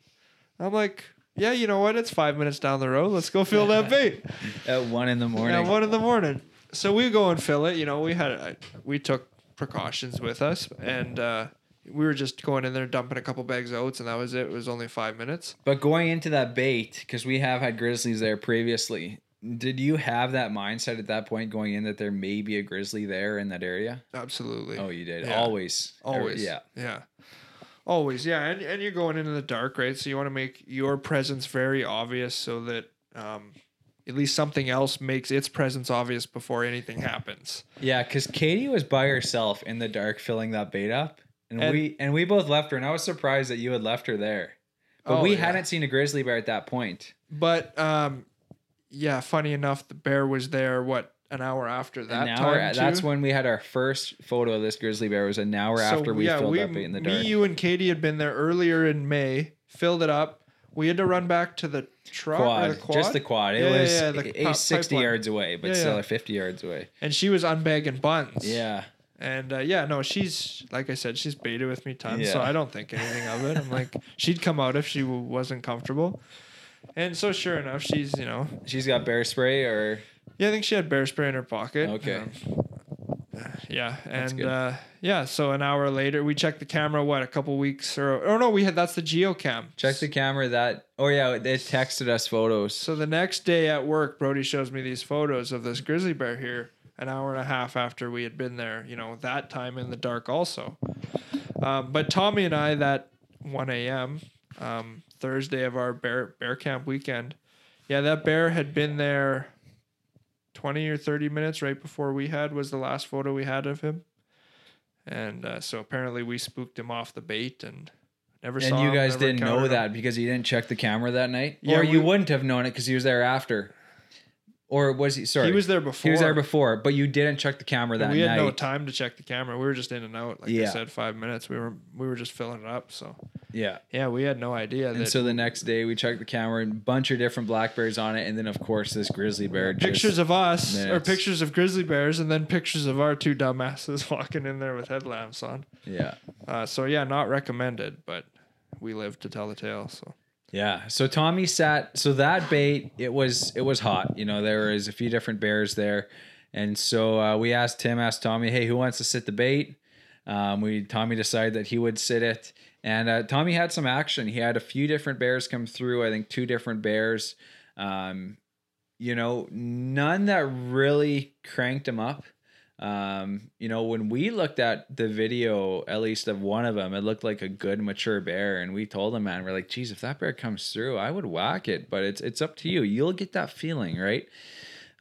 I'm like, "Yeah, you know what? It's five minutes down the road. Let's go fill that <laughs> bait." at one in the morning. At one in the morning. So we go and fill it. You know, we had I, we took precautions with us, and uh, we were just going in there dumping a couple bags of oats, and that was it. It was only five minutes. but going into that bait, because we have had grizzlies there previously, did you have that mindset at that point going in that there may be a grizzly there in that area? Absolutely. Oh, you did. Yeah. Always. Always. Yeah. Yeah. Always. Yeah. And, and you're going into the dark, right? So you want to make your presence very obvious so that um, at least something else makes its presence obvious before anything happens. Yeah, because Katie was by herself in the dark filling that bait up. And, And- we and we both left her, and I was surprised that you had left her there. But Oh, we yeah. hadn't seen a grizzly bear at that point. But um, yeah, funny enough, the bear was there, what, an hour after that an hour. time? that's when we had our first photo of this grizzly bear. Was an hour after we filled that bait in the dark. me, dark. you, and Katie had been there earlier in May, filled it up. We had to run back to the truck or quad, the quad. just the quad. It Yeah, yeah, was yeah, the a pi- 60 pipeline. yards away, but Yeah, still yeah. 50 yards away. and she was unbagging buns. Yeah. And uh, yeah, no, she's like I said, she's baited with me tons, so Yeah. I don't think anything of it. I'm like, <laughs> she'd come out if she w- wasn't comfortable. And so, sure enough, she's you know, She's got bear spray or yeah, I think she had bear spray in her pocket. Okay. Um, yeah, and uh, yeah, so an hour later, we checked the camera. What a couple weeks or oh no, we had that's the geocam. check the camera that oh yeah, they texted us photos. So the next day at work, Brody shows me these photos of this grizzly bear here, an hour and a half after we had been there. You know, that time in the dark also. Um, but Tommy and I, that 1 a.m. Um, Thursday of our bear bear camp weekend, yeah, that bear had been there 20 or 30 minutes right before we had was the last photo we had of him. And uh, so apparently we spooked him off the bait and Never saw And you him, guys didn't know him. that because he didn't check the camera that night, Yeah, or you wouldn't have known it because he was there after, or was he? Sorry, He was there before. He was there before. but you didn't check the camera that we had night. no time to check the camera. We were just in and out. Like Yeah. I said, five minutes. We were we were just filling it up. So yeah. yeah, we had no idea And so the next day we checked the camera and a bunch of different black bears on it, and then of course this grizzly bear. Just, pictures of us or pictures of grizzly bears, and then pictures of our two dumbasses <laughs> walking in there with headlamps on. yeah, Uh, so yeah, not recommended, but we live to tell the tale. So yeah. So Tommy sat. So that bait, it was it was hot. You know, there was a few different bears there, and so uh, we asked Tim, asked Tommy, hey, who wants to sit the bait? Um, we Tommy decided that he would sit it, and uh, Tommy had some action. He had a few different bears come through. I think two different bears. Um, you know, none that really cranked him up. Um, you know, when we looked at the video, at least of one of them, it looked like a good mature bear, and we told him, man, we're like, geez, if that bear comes through, I would whack it, but it's it's up to you. You'll get that feeling, right?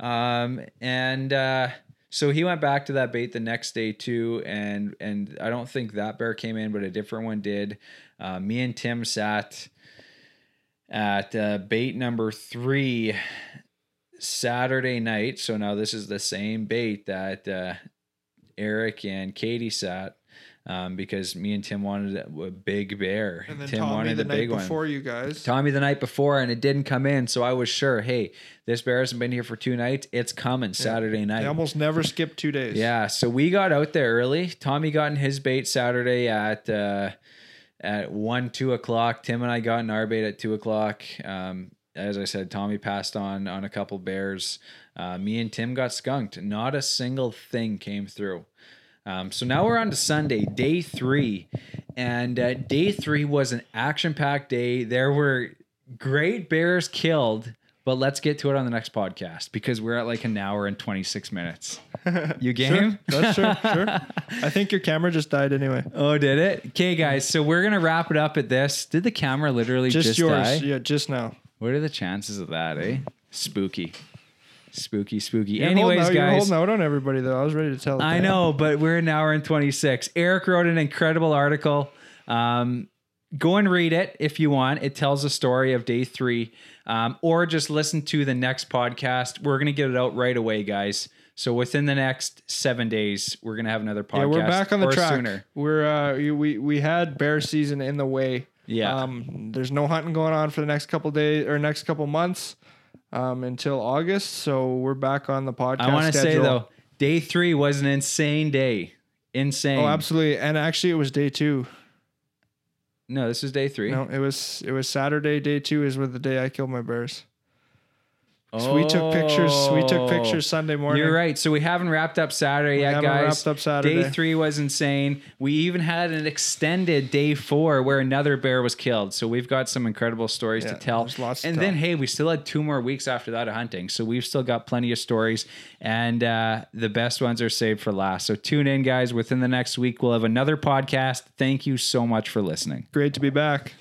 Um, and uh, so he went back to that bait the next day too, and and I don't think that bear came in, but a different one did. Uh, me and Tim sat at uh, bait number three Saturday night. So now this is the same bait that uh, Eric and Katie sat um, because me and Tim wanted a big bear. and then Tim Tommy wanted the the night big before one. you guys. Tommy the night before, and it didn't come in. So I was sure, hey, this bear hasn't been here for two nights. It's coming Saturday night. They almost never skip two days. Yeah, so we got out there early. Tommy got in his bait Saturday at uh, at one two o'clock. Tim and I got in our bait at two o'clock. Um, as I said, Tommy passed on on a couple bears. Uh, me and Tim got skunked. Not a single thing came through. Um, so now we're on to Sunday, day three, and uh, day three was an action-packed day. There were great bears killed, but let's get to it on the next podcast because we're at like an hour and twenty-six minutes. <laughs> You game? Sure. That's sure, <laughs> sure. I think your camera just died anyway. Oh, did it? Okay, guys. So we're gonna wrap it up at this. Did the camera literally Just, just, yours. die? Yeah, just now. What are the chances of that? Eh? Spooky, spooky, spooky. You're Anyways, holding out, You're holding out on everybody though. I was ready to tell. I tale. know, but we're an hour and 26. Eric wrote an incredible article. Um, go and read it if you want. It tells the story of day three, um, or just listen to the next podcast. We're going to get it out right away, guys. So within the next seven days, we're going to have another podcast. Yeah, we're back on the track. Sooner. We're uh, we we had bear season in the way. Yeah. Um, there's no hunting going on for the next couple days or next couple months, um, until August. So we're back on the podcast. I want to say though, day three was an insane day. Insane. Oh, absolutely. And actually, it was day two. No, this is day three. No, it was it was Saturday. Day two is with the day I killed my bears. So we took pictures. We took pictures Sunday morning. Oh. You're right. So we haven't wrapped up Saturday We yet, haven't guys. wrapped up Saturday. Day three was insane. We even had an extended day four where another bear was killed. So we've got some incredible stories Yeah, to tell. there's lots and then hey, we still had two more weeks after that of hunting. So we've still got plenty of stories. And uh, the best ones are saved for last. So tune in, guys. Within the next week, we'll have another podcast. Thank you so much for listening. Great to be back.